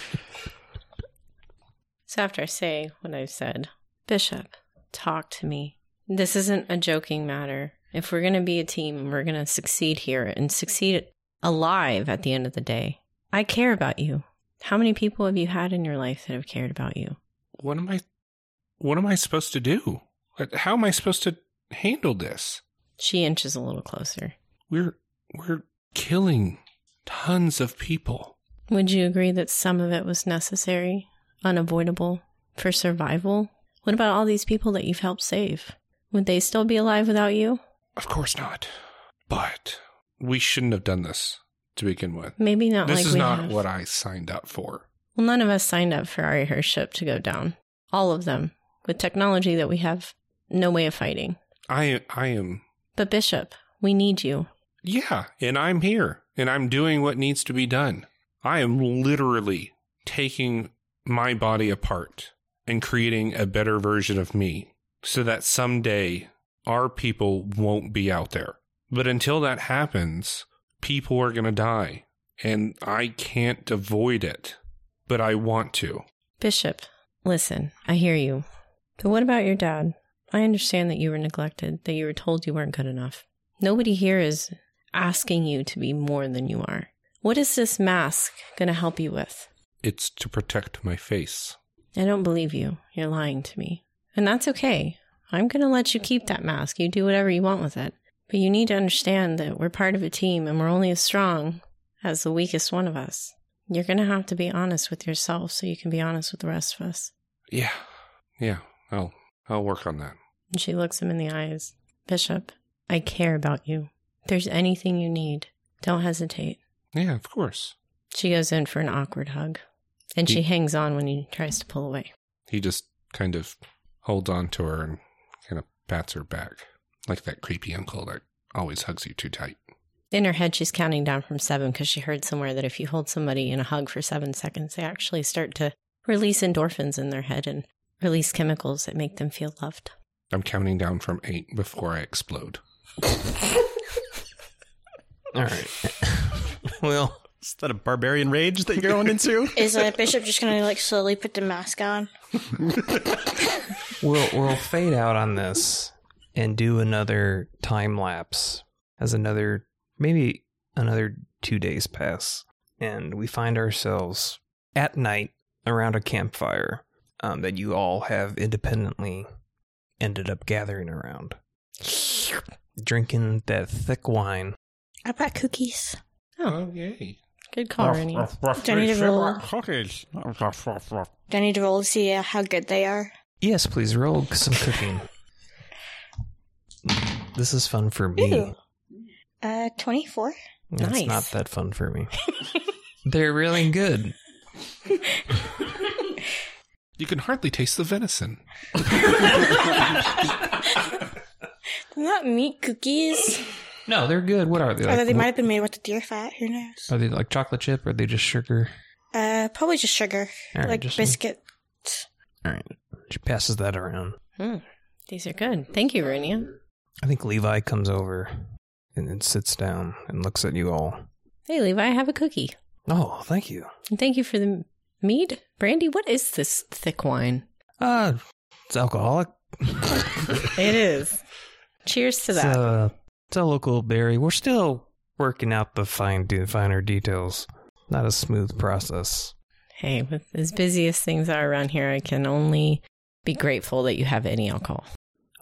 So after I say what I've said, Bishop, talk to me. This isn't a joking matter. If we're going to be a team, we're going to succeed here and succeed alive at the end of the day. I care about you. How many people have you had in your life that have cared about you? what am I? What am I supposed to do? How am I supposed to handle this? She inches a little closer. We're we're killing tons of people. Would you agree that some of it was necessary, unavoidable for survival? What about all these people that you've helped save? Would they still be alive without you? Of course not. But we shouldn't have done this to begin with. Maybe not this like is not have. what I signed up for. Well, none of us signed up for our airship to go down. All of them. With technology that we have no way of fighting. I I am But Bishop, we need you. Yeah, and I'm here and I'm doing what needs to be done. I am literally taking my body apart and creating a better version of me so that someday our people won't be out there. But until that happens, people are going to die and I can't avoid it, but I want to. Bishop, listen, I hear you. But what about your dad? I understand that you were neglected, that you were told you weren't good enough. Nobody here is asking you to be more than you are. What is this mask going to help you with? It's to protect my face. I don't believe you. You're lying to me. And that's okay. I'm going to let you keep that mask. You do whatever you want with it. But you need to understand that we're part of a team and we're only as strong as the weakest one of us. You're going to have to be honest with yourself so you can be honest with the rest of us. Yeah. Yeah. I'll I'll work on that. And she looks him in the eyes. Bishop, I care about you. If there's anything you need, don't hesitate. Yeah, of course. She goes in for an awkward hug. And she hangs on when he tries to pull away. He just kind of holds on to her and kind of pats her back. Like that creepy uncle that always hugs you too tight. In her head, she's counting down from seven because she heard somewhere that if you hold somebody in a hug for seven seconds, they actually start to release endorphins in their head and release chemicals that make them feel loved. I'm counting down from eight before I explode. All right. (laughs) well, Is that a barbarian rage that you're going into? (laughs) Is uh, Bishop just gonna like slowly put the mask on? we'll we'll fade out on this and do another time lapse as another maybe another two days pass and we find ourselves at night around a campfire um, that you all have independently ended up gathering around drinking that thick wine I brought cookies. Oh, yay. Good call, Rennie. Do I need to roll? Do I need to roll to see uh, how good they are? yes please roll some cooking this is fun for me Ooh. Uh, twenty-four. It's Nice. not that fun for me. (laughs) They're really good. (laughs) You can hardly taste the venison. (laughs) They're not meat cookies. No, they're good. What are they? Although Like, they might have been made with the deer fat. Who knows? are they like chocolate chip? Or are they just sugar? Uh, probably just sugar, All right, like just- biscuit. All right. She passes that around. Hmm. These are good. Thank you, Runia. I think Levi comes over and then sits down and looks at you all. Hey, Levi, I have a cookie. Oh, thank you. And thank you for the Mead? Brandy, what is this thick wine? Uh, it's alcoholic. It is. (laughs) Cheers to It's, that. uh, it's a local berry. We're still working out the fine, de- finer details. Not a smooth process. hey, with as busy as things are around here, I can only be grateful that you have any alcohol.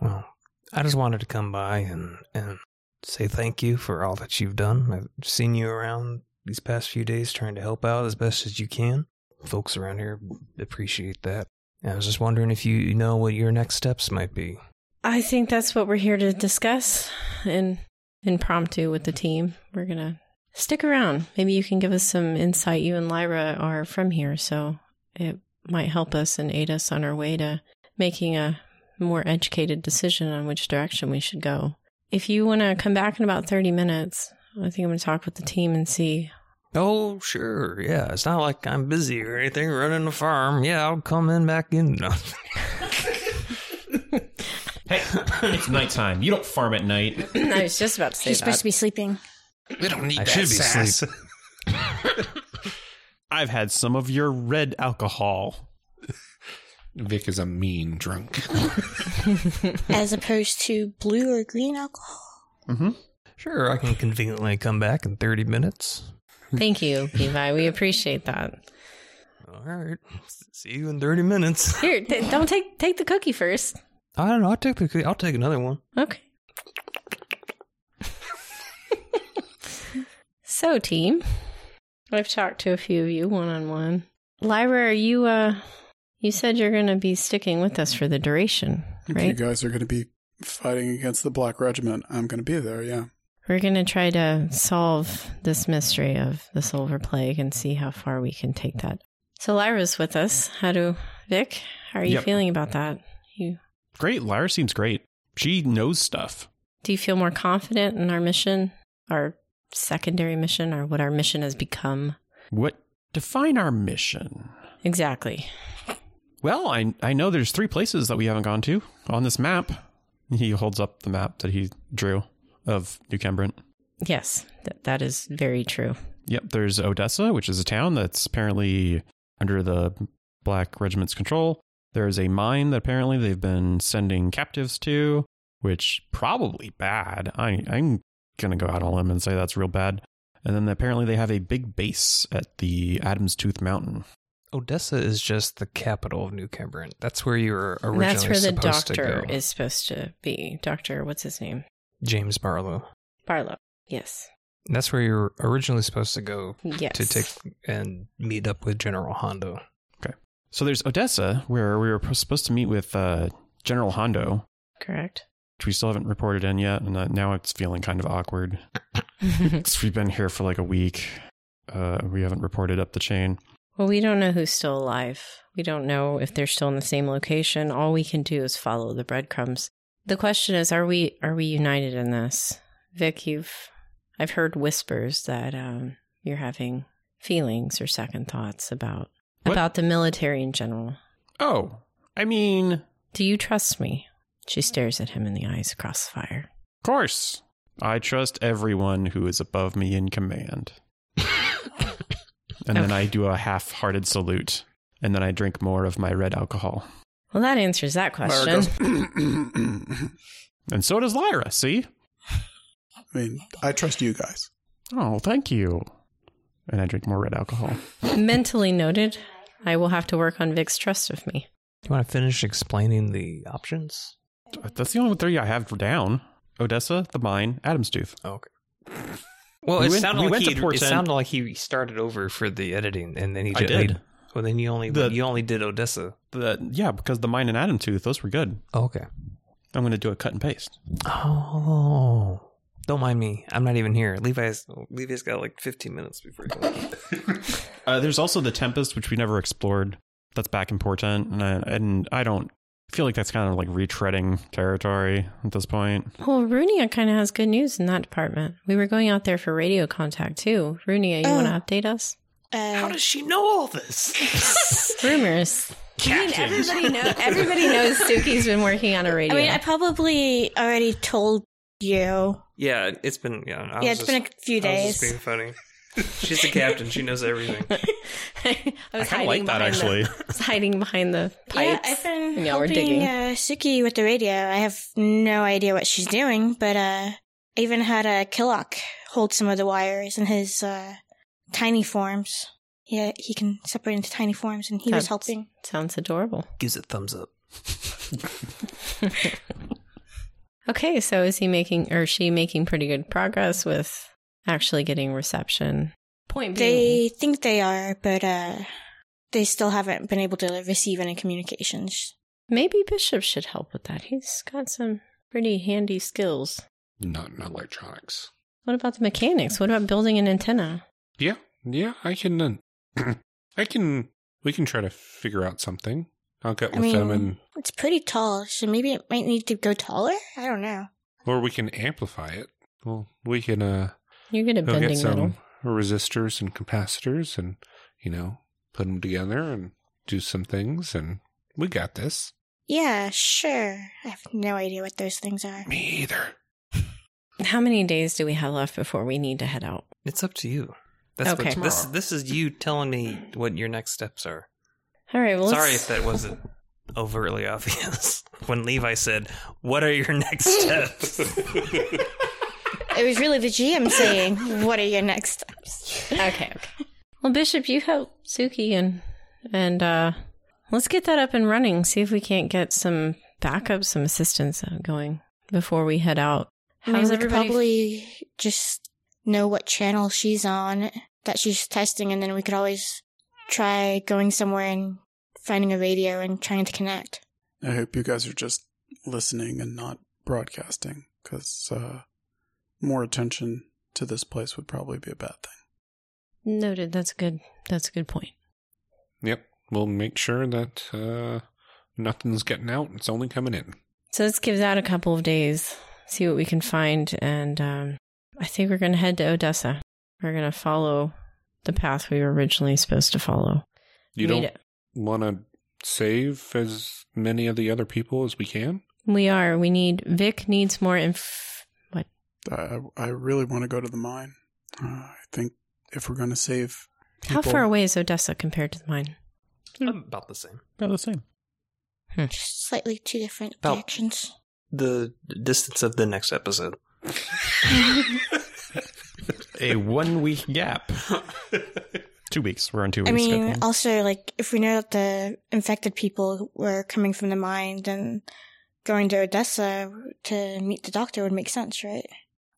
Well, I just wanted to come by and, and say thank you for all that you've done. I've seen you around these past few days trying to help out as best as you can. Folks around here appreciate that. And I was just wondering if you know what your next steps might be. I think that's what we're here to discuss in impromptu with the team. We're gonna stick around. Maybe you can give us some insight. You and Lyra are from here, so it might help us and aid us on our way to making a more educated decision on which direction we should go. If you want to come back in about 30 minutes, I think I'm going to talk with the team and see. Oh, sure. Yeah. It's not like I'm busy or anything running the farm. Yeah, I'll come in back in. (laughs) No. Hey, it's nighttime. You don't farm at night. (laughs) I was just about to say He's supposed to be sleeping. We don't need I that should be sass. (laughs) I've had some of your red alcohol. Vic is a mean drunk. (laughs) As opposed to blue or green alcohol. Mm-hmm. Sure, I can conveniently come back in 30 minutes. Thank you, Levi. We appreciate that. All right. See you in 30 minutes. Here, th- don't take take the cookie first. I don't know. I'll take the, I'll take another one. Okay. so, team, I've talked to a few of you one on one. Lyra, are you uh you said you're going to be sticking with us for the duration, right? you guys are going to be fighting against the Black Regiment, I'm going to be there, yeah. We're going to try to solve this mystery of the silver plague and see how far we can take that. So Lyra's with us. How do Vic? How are you Yep. feeling about that? You Great. Lyra seems great. She knows stuff. Do you feel more confident in our mission, our secondary mission, or what our mission has become? What define our mission? Exactly. Well, I I know there's three places that we haven't gone to on this map. He holds up the map that he drew of New Kembrant. Yes, th- that is very true. Yep, there's Odessa, which is a town that's apparently under the Black Regiment's control. There's a mine that apparently they've been sending captives to, which probably bad. I, I'm gonna go out on a limb and say that's real bad. And then apparently they have a big base at the Adam's Tooth Mountain. Odessa is just the capital of New Kembrant. That's where you were originally That's where the doctor is supposed to be. Doctor, what's his name? James Barlow. Barlow. Yes. That's where you were originally supposed to go Yes. to take and meet up with General Hondo. So there's Odessa, where we were supposed to meet with uh, General Hondo, Correct. which we still haven't reported in yet, and uh, now it's feeling kind of awkward. (laughs) 'Cause we've been here for like a week. Uh, we haven't reported up the chain. well, we don't know who's still alive. We don't know if they're still in the same location. All we can do is follow the breadcrumbs. The question is, are we are we united in this? Vic, you've I've heard whispers that um, you're having feelings or second thoughts about What? about the military in general. Oh, I mean, Do you trust me? She stares at him in the eyes across the fire. of course. I trust everyone who is above me in command. and then I do a half hearted salute. And then I drink more of my red alcohol. Well, that answers that question. goes, And so does Lyra, see? I mean, I trust you guys. Oh, thank you. And I drink more red alcohol. Mentally noted. I will have to work on Vic's trust of me. You want to finish explaining the options? Uh, that's the only three I have down Odessa, the mine, Adam's Tooth. Oh, Okay. Well, We it went- sounded we like went he to it Portent. sounded like he started over for the editing, and then he I just did. well, then you only The- you only did Odessa. The, yeah, because the mine and Adam Tooth, those were good. Oh, okay. I'm going to do a cut and paste. Oh, don't mind me. I'm not even here. Levi's Levi's got like 15 minutes before he goes. (laughs) Uh, there's also the Tempest, which we never explored. That's back in Portent, and I, and I don't feel like that's kind of like retreading territory at this point. Well, Runia kind of has good news in that department. We were going out there for radio contact too. Runia, you Oh. want to update us? Uh, How does she know all this? (laughs) (laughs) Rumors. I mean, everybody knows. Everybody knows Suki's been working on a radio. I mean, I probably already told you. yeah, it's been yeah. I Yeah, was it's been a few I was just days. being funny. (laughs) She's the captain. She knows everything. I (laughs) I was kind of hiding like that behind the- actually. (laughs) I was hiding behind the pipes. Yeah, pipes. I've been Yeah, we're helping digging. uh, Suki with the radio. I have no idea what she's doing, but uh, I even had a Killock hold some of the wires in his uh, tiny forms. Yeah, he can separate into tiny forms, and he was helping. Sounds adorable. Gives it thumbs up. Okay, so is he making or is she making pretty good progress with actually getting reception? Point being, They think they are, but uh, they still haven't been able to receive any communications. maybe Bishop should help with that. He's got some pretty handy skills. Not in electronics. What about the mechanics? What about building an antenna? Yeah, yeah, I can. Uh, (clears throat) I can. We can try to figure out something. I'll get I with them, mean- and It's pretty tall, so maybe it might need to go taller. I don't know. or we can amplify it. Well, we can uh You're good at go get bending some metal. resistors and capacitors, and you know, put them together and do some things, and we got this. Yeah, sure. I have no idea what those things are. Me either. How many days do we have left before we need to head out? It's up to you. That's Okay. what, this this is you telling me what your next steps are. All right. Well, Sorry let's- if that wasn't overtly obvious. (laughs) When Levi said, "What are your next (laughs) steps?" It was really the GM saying, "What are your next steps?" okay. Okay. Well, Bishop, you help Suki and and uh let's get that up and running. See if we can't get some backup, some assistance uh, going before we head out. I mean, we could everybody? probably just know what channel she's on that she's testing, and then we could always try going somewhere and finding a radio and trying to connect. I hope you guys are just listening and not broadcasting, because uh, more attention to this place would probably be a bad thing. Noted. That's a good. That's a good point. Yep, we'll make sure that uh nothing's getting out. It's only coming in. So let's give that a couple of days, see what we can find, and um, I think we're going to head to Odessa. We're going to follow the path we were originally supposed to follow. You Read don't want to save as many of the other people as we can. We are. We need. Vic needs more inf. What? I, I really want to go to the mine. Uh, I think if we're going to save How far away is Odessa compared to the mine? About the same. About the same. Just slightly two different About- directions. The distance of the next episode. (laughs) (laughs) A one week gap. (laughs) two weeks. We're on two weeks. I mean, schedule. also, like, if we know that the infected people were coming from the mine, then going to Odessa to meet the doctor would make sense, right?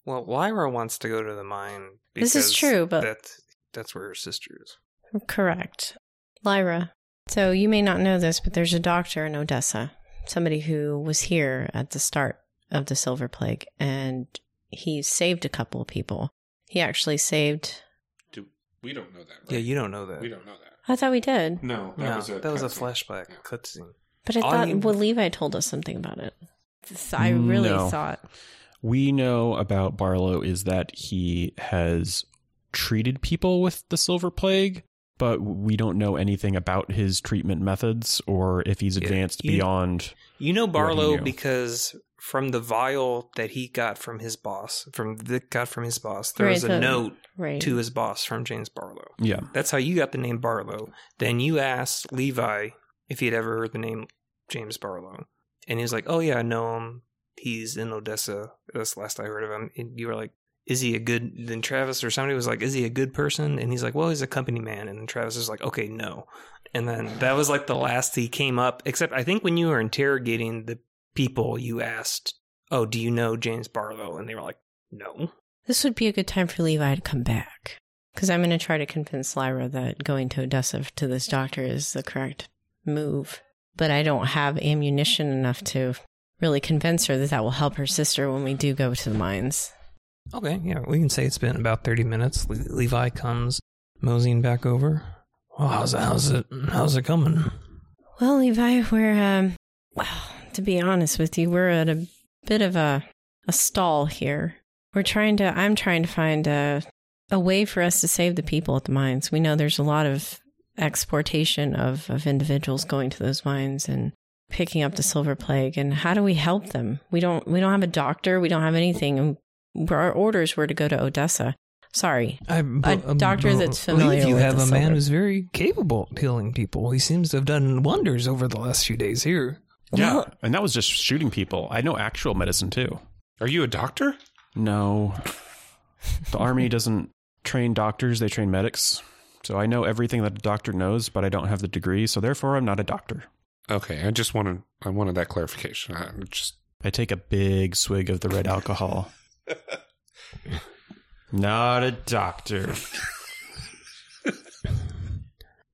Well, Lyra wants to go to the mine. This is true, but- that, that's where her sister is. Correct. Lyra. So you may not know this, but there's a doctor in Odessa, somebody who was here at the start of the Silver Plague, and he saved a couple of people. He actually saved. Do, we don't know that. Right? Yeah, you don't know that. We don't know that. I thought we did, No, that no, was a that was a cutscene. flashback Yeah. cutscene. but I All thought you- well Levi told us something about it. I really No. thought. we know about Barlow is that he has treated people with the silver plague, but we don't know anything about his treatment methods or if he's Yeah, advanced you- beyond. You know he Barlow knew. because from the vial that he got from his boss, from Vic got from his boss, there Right, was a the- note Right. to his boss from James Barlow. Yeah. That's how you got the name Barlow. Then you asked Levi if he'd ever heard the name James Barlow. And he was like, Oh yeah, I know him. He's in Odessa. That's the last I heard of him. And you were like, Is he a good then Travis or somebody was like, Is he a good person? And he's like, Well, he's a company man. And then Travis was like, Okay, no. And then that was like the last he came up, except I think when you were interrogating the people you asked, Oh, do you know James Barlow? And they were like, No. This would be a good time for Levi to come back. Because I'm going to try to convince Lyra that going to Odessa to this doctor is the correct move. But I don't have ammunition enough to really convince her that that will help her sister when we do go to the mines. Okay, yeah, we can say it's been about 30 minutes. Le- Levi comes moseying back over. Well, how's, how's it how's it coming? Well, Levi, we're, um, to be honest with you, we're at a bit of a, a stall here. We're trying to, I'm trying to find a, a way for us to save the people at the mines. We know there's a lot of exportation of, of individuals going to those mines and picking up the silver plague. And how do we help them? We don't, we don't have a doctor. We don't have anything. And our orders were to go to Odessa. Sorry. I, A um, doctor that's familiar you with have the a man who's very capable of healing people. He seems to have done wonders over the last few days here. Yeah, Well- (laughs) and that was just shooting people. I know actual medicine too. Are you a doctor? No, the army doesn't train doctors; they train medics. So I know everything that a doctor knows, but I don't have the degree, so therefore I'm not a doctor. Okay, I just wanted I wanted that clarification. I just I take a big swig of the red alcohol. (laughs) not a doctor. (laughs)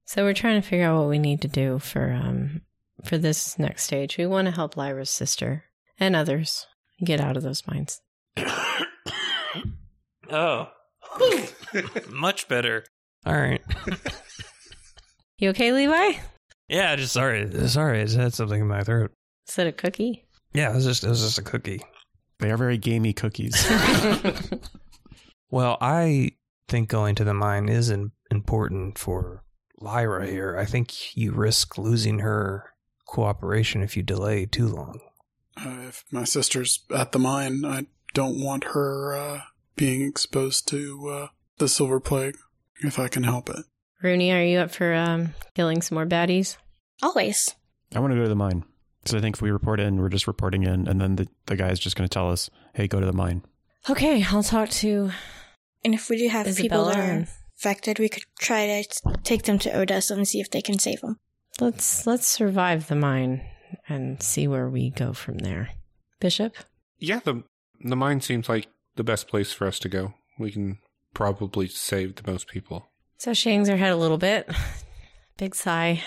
So we're trying to figure out what we need to do for um for this next stage. We want to help Lyra's sister and others get out of those mines. (coughs) Oh, (laughs) much better. All right. (laughs) You okay, Levi? Yeah, just sorry. Sorry, I just had something in my throat. Is that a cookie? Yeah, it was just it was just a cookie. They are very gamey cookies. (laughs) Well, I think going to the mine is in, important for Lyra here. I think you risk losing her cooperation if you delay too long. Uh, if my sister's at the mine, I don't want her uh, being exposed to uh, the silver plague if I can help it. Runia, are you up for um killing some more baddies? Always. I want to go to the mine. So I think if we report in, we're just reporting in, and then the, the guy's just going to tell us, hey, go to the mine. Okay, I'll talk to And if we do have people Isabella that are infected, we could try to take them to Odessa and see if they can save them. Let's let's survive the mine and see where we go from there. Bishop? yeah the the mine seems like the best place for us to go. We can probably save the most people. So she hangs her head a little bit. (sighs) Big sigh.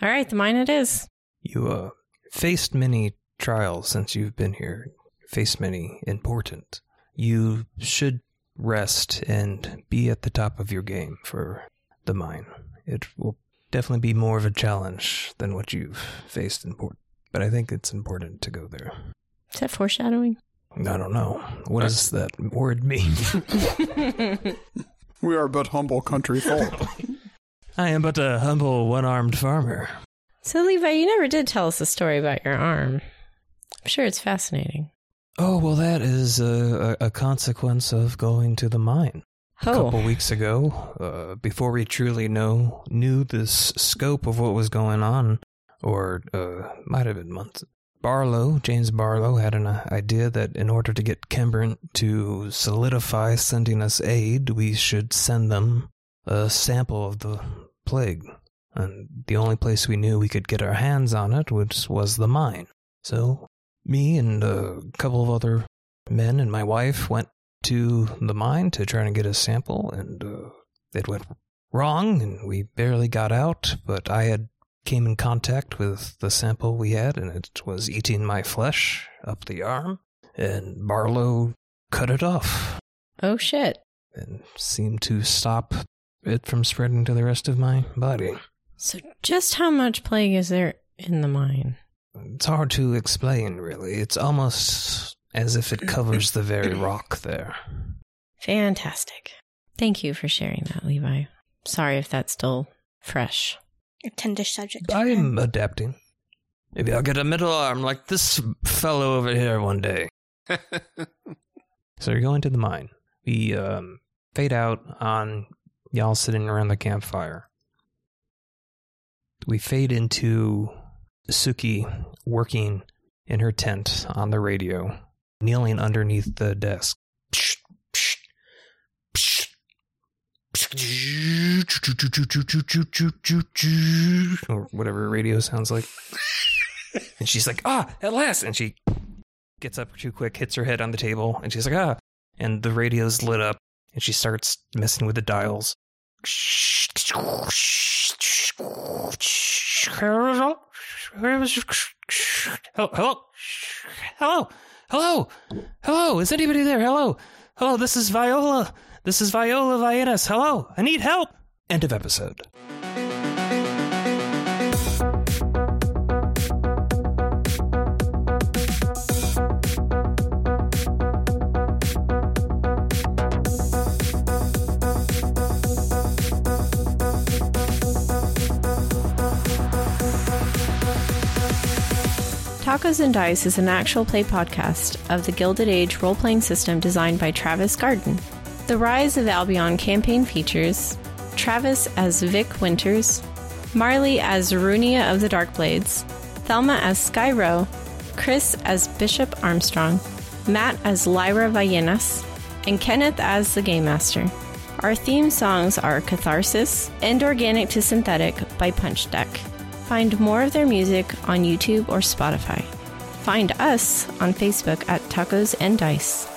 All right, the mine it is. You uh, faced many trials since you've been here, faced many important. You should rest and be at the top of your game for the mine. It will definitely be more of a challenge than what you've faced in port, but I think it's important to go there. Is that foreshadowing? I don't know. What does that word mean? (laughs) We are but humble country folk. (laughs) I am but a humble one armed farmer. so Levi, you never did tell us a story about your arm. I'm sure it's fascinating. Oh, well, that is a, a, a consequence of going to the mine. A Oh, couple weeks ago, uh, before we truly know knew this scope of what was going on, or uh, might have been months. Barlow, James Barlow, had an uh, idea that in order to get Kembrant to solidify sending us aid, we should send them a sample of the plague. And the only place we knew we could get our hands on it which was the mine. So, me and a couple of other men and my wife went to the mine to try to get a sample, and uh, it went wrong, and we barely got out. But I had came in contact with the sample we had, and it was eating my flesh up the arm. And Barlow cut it off oh shit. and seemed to stop it from spreading to the rest of my body. So just how much plague is there in the mine? It's hard to explain, really. It's almost as if it covers the very (laughs) rock there. Fantastic. Thank you for sharing that, Levi. Sorry if that's still fresh. A tender subject. I'm adapting. Maybe I'll get a middle arm like this fellow over here one day. (laughs) So you're going to the mine. We um, fade out on y'all sitting around the campfire. We fade into Suki working in her tent on the radio, kneeling underneath the desk. Or whatever radio sounds like. And she's like, ah, at last. And she gets up too quick, hits her head on the table, and she's like, ah. And the radio's lit up, and she starts messing with the dials. Hello? Hello? Hello? Hello? Hello? Is anybody there? Hello? Hello, this is Viola. This is Viola Vienas. Hello? I need help. End of episode. Tacos and Dice is an actual play podcast of the Gilded Age role playing system designed by Travis Garden. The Rise of Albion campaign features Travis as Vic Winters, Marley as Runia of the Darkblades, Thelma as Skyro, Chris as Bishop Armstrong, Matt as Lyra Vallenas, and Kenneth as the Game Master. Our theme songs are Catharsis and Organic to Synthetic by Punch Deck. Find more of their music on YouTube or Spotify. Find us on Facebook at Tacos and Dice.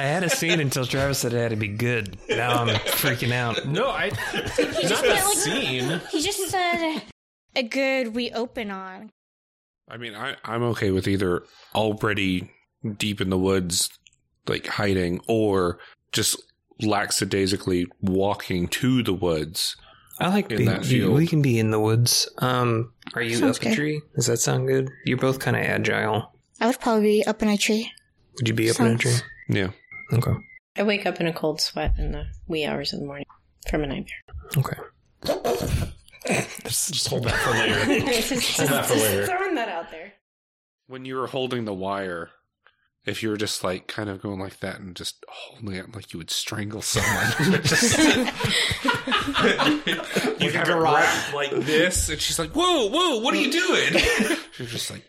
I had, a, I had a scene until Travis said it had to be good. Now I'm freaking out. No, I not a scene. He just said a good we open on. I mean, I, I'm okay with either already deep in the woods, like hiding, or just lackadaisically walking to the woods. I like In being, that field. we can be in the woods. Um, are you Sounds up a good. tree? Does that sound good? You're both kind of agile. I would probably be up in a tree. Would you be up in a Sounds- tree? Yeah. Okay. I wake up in a cold sweat in the wee hours of the morning from a nightmare. Okay. (laughs) Just hold that for later. (laughs) just, Hold that for later. throwing that out there. When you were holding the wire, if you were just like kind of going like that and just holding it like you would strangle someone. (laughs) Just- you have it wrapped like this, and she's like, "Whoa, whoa, what are you doing?" You're just like,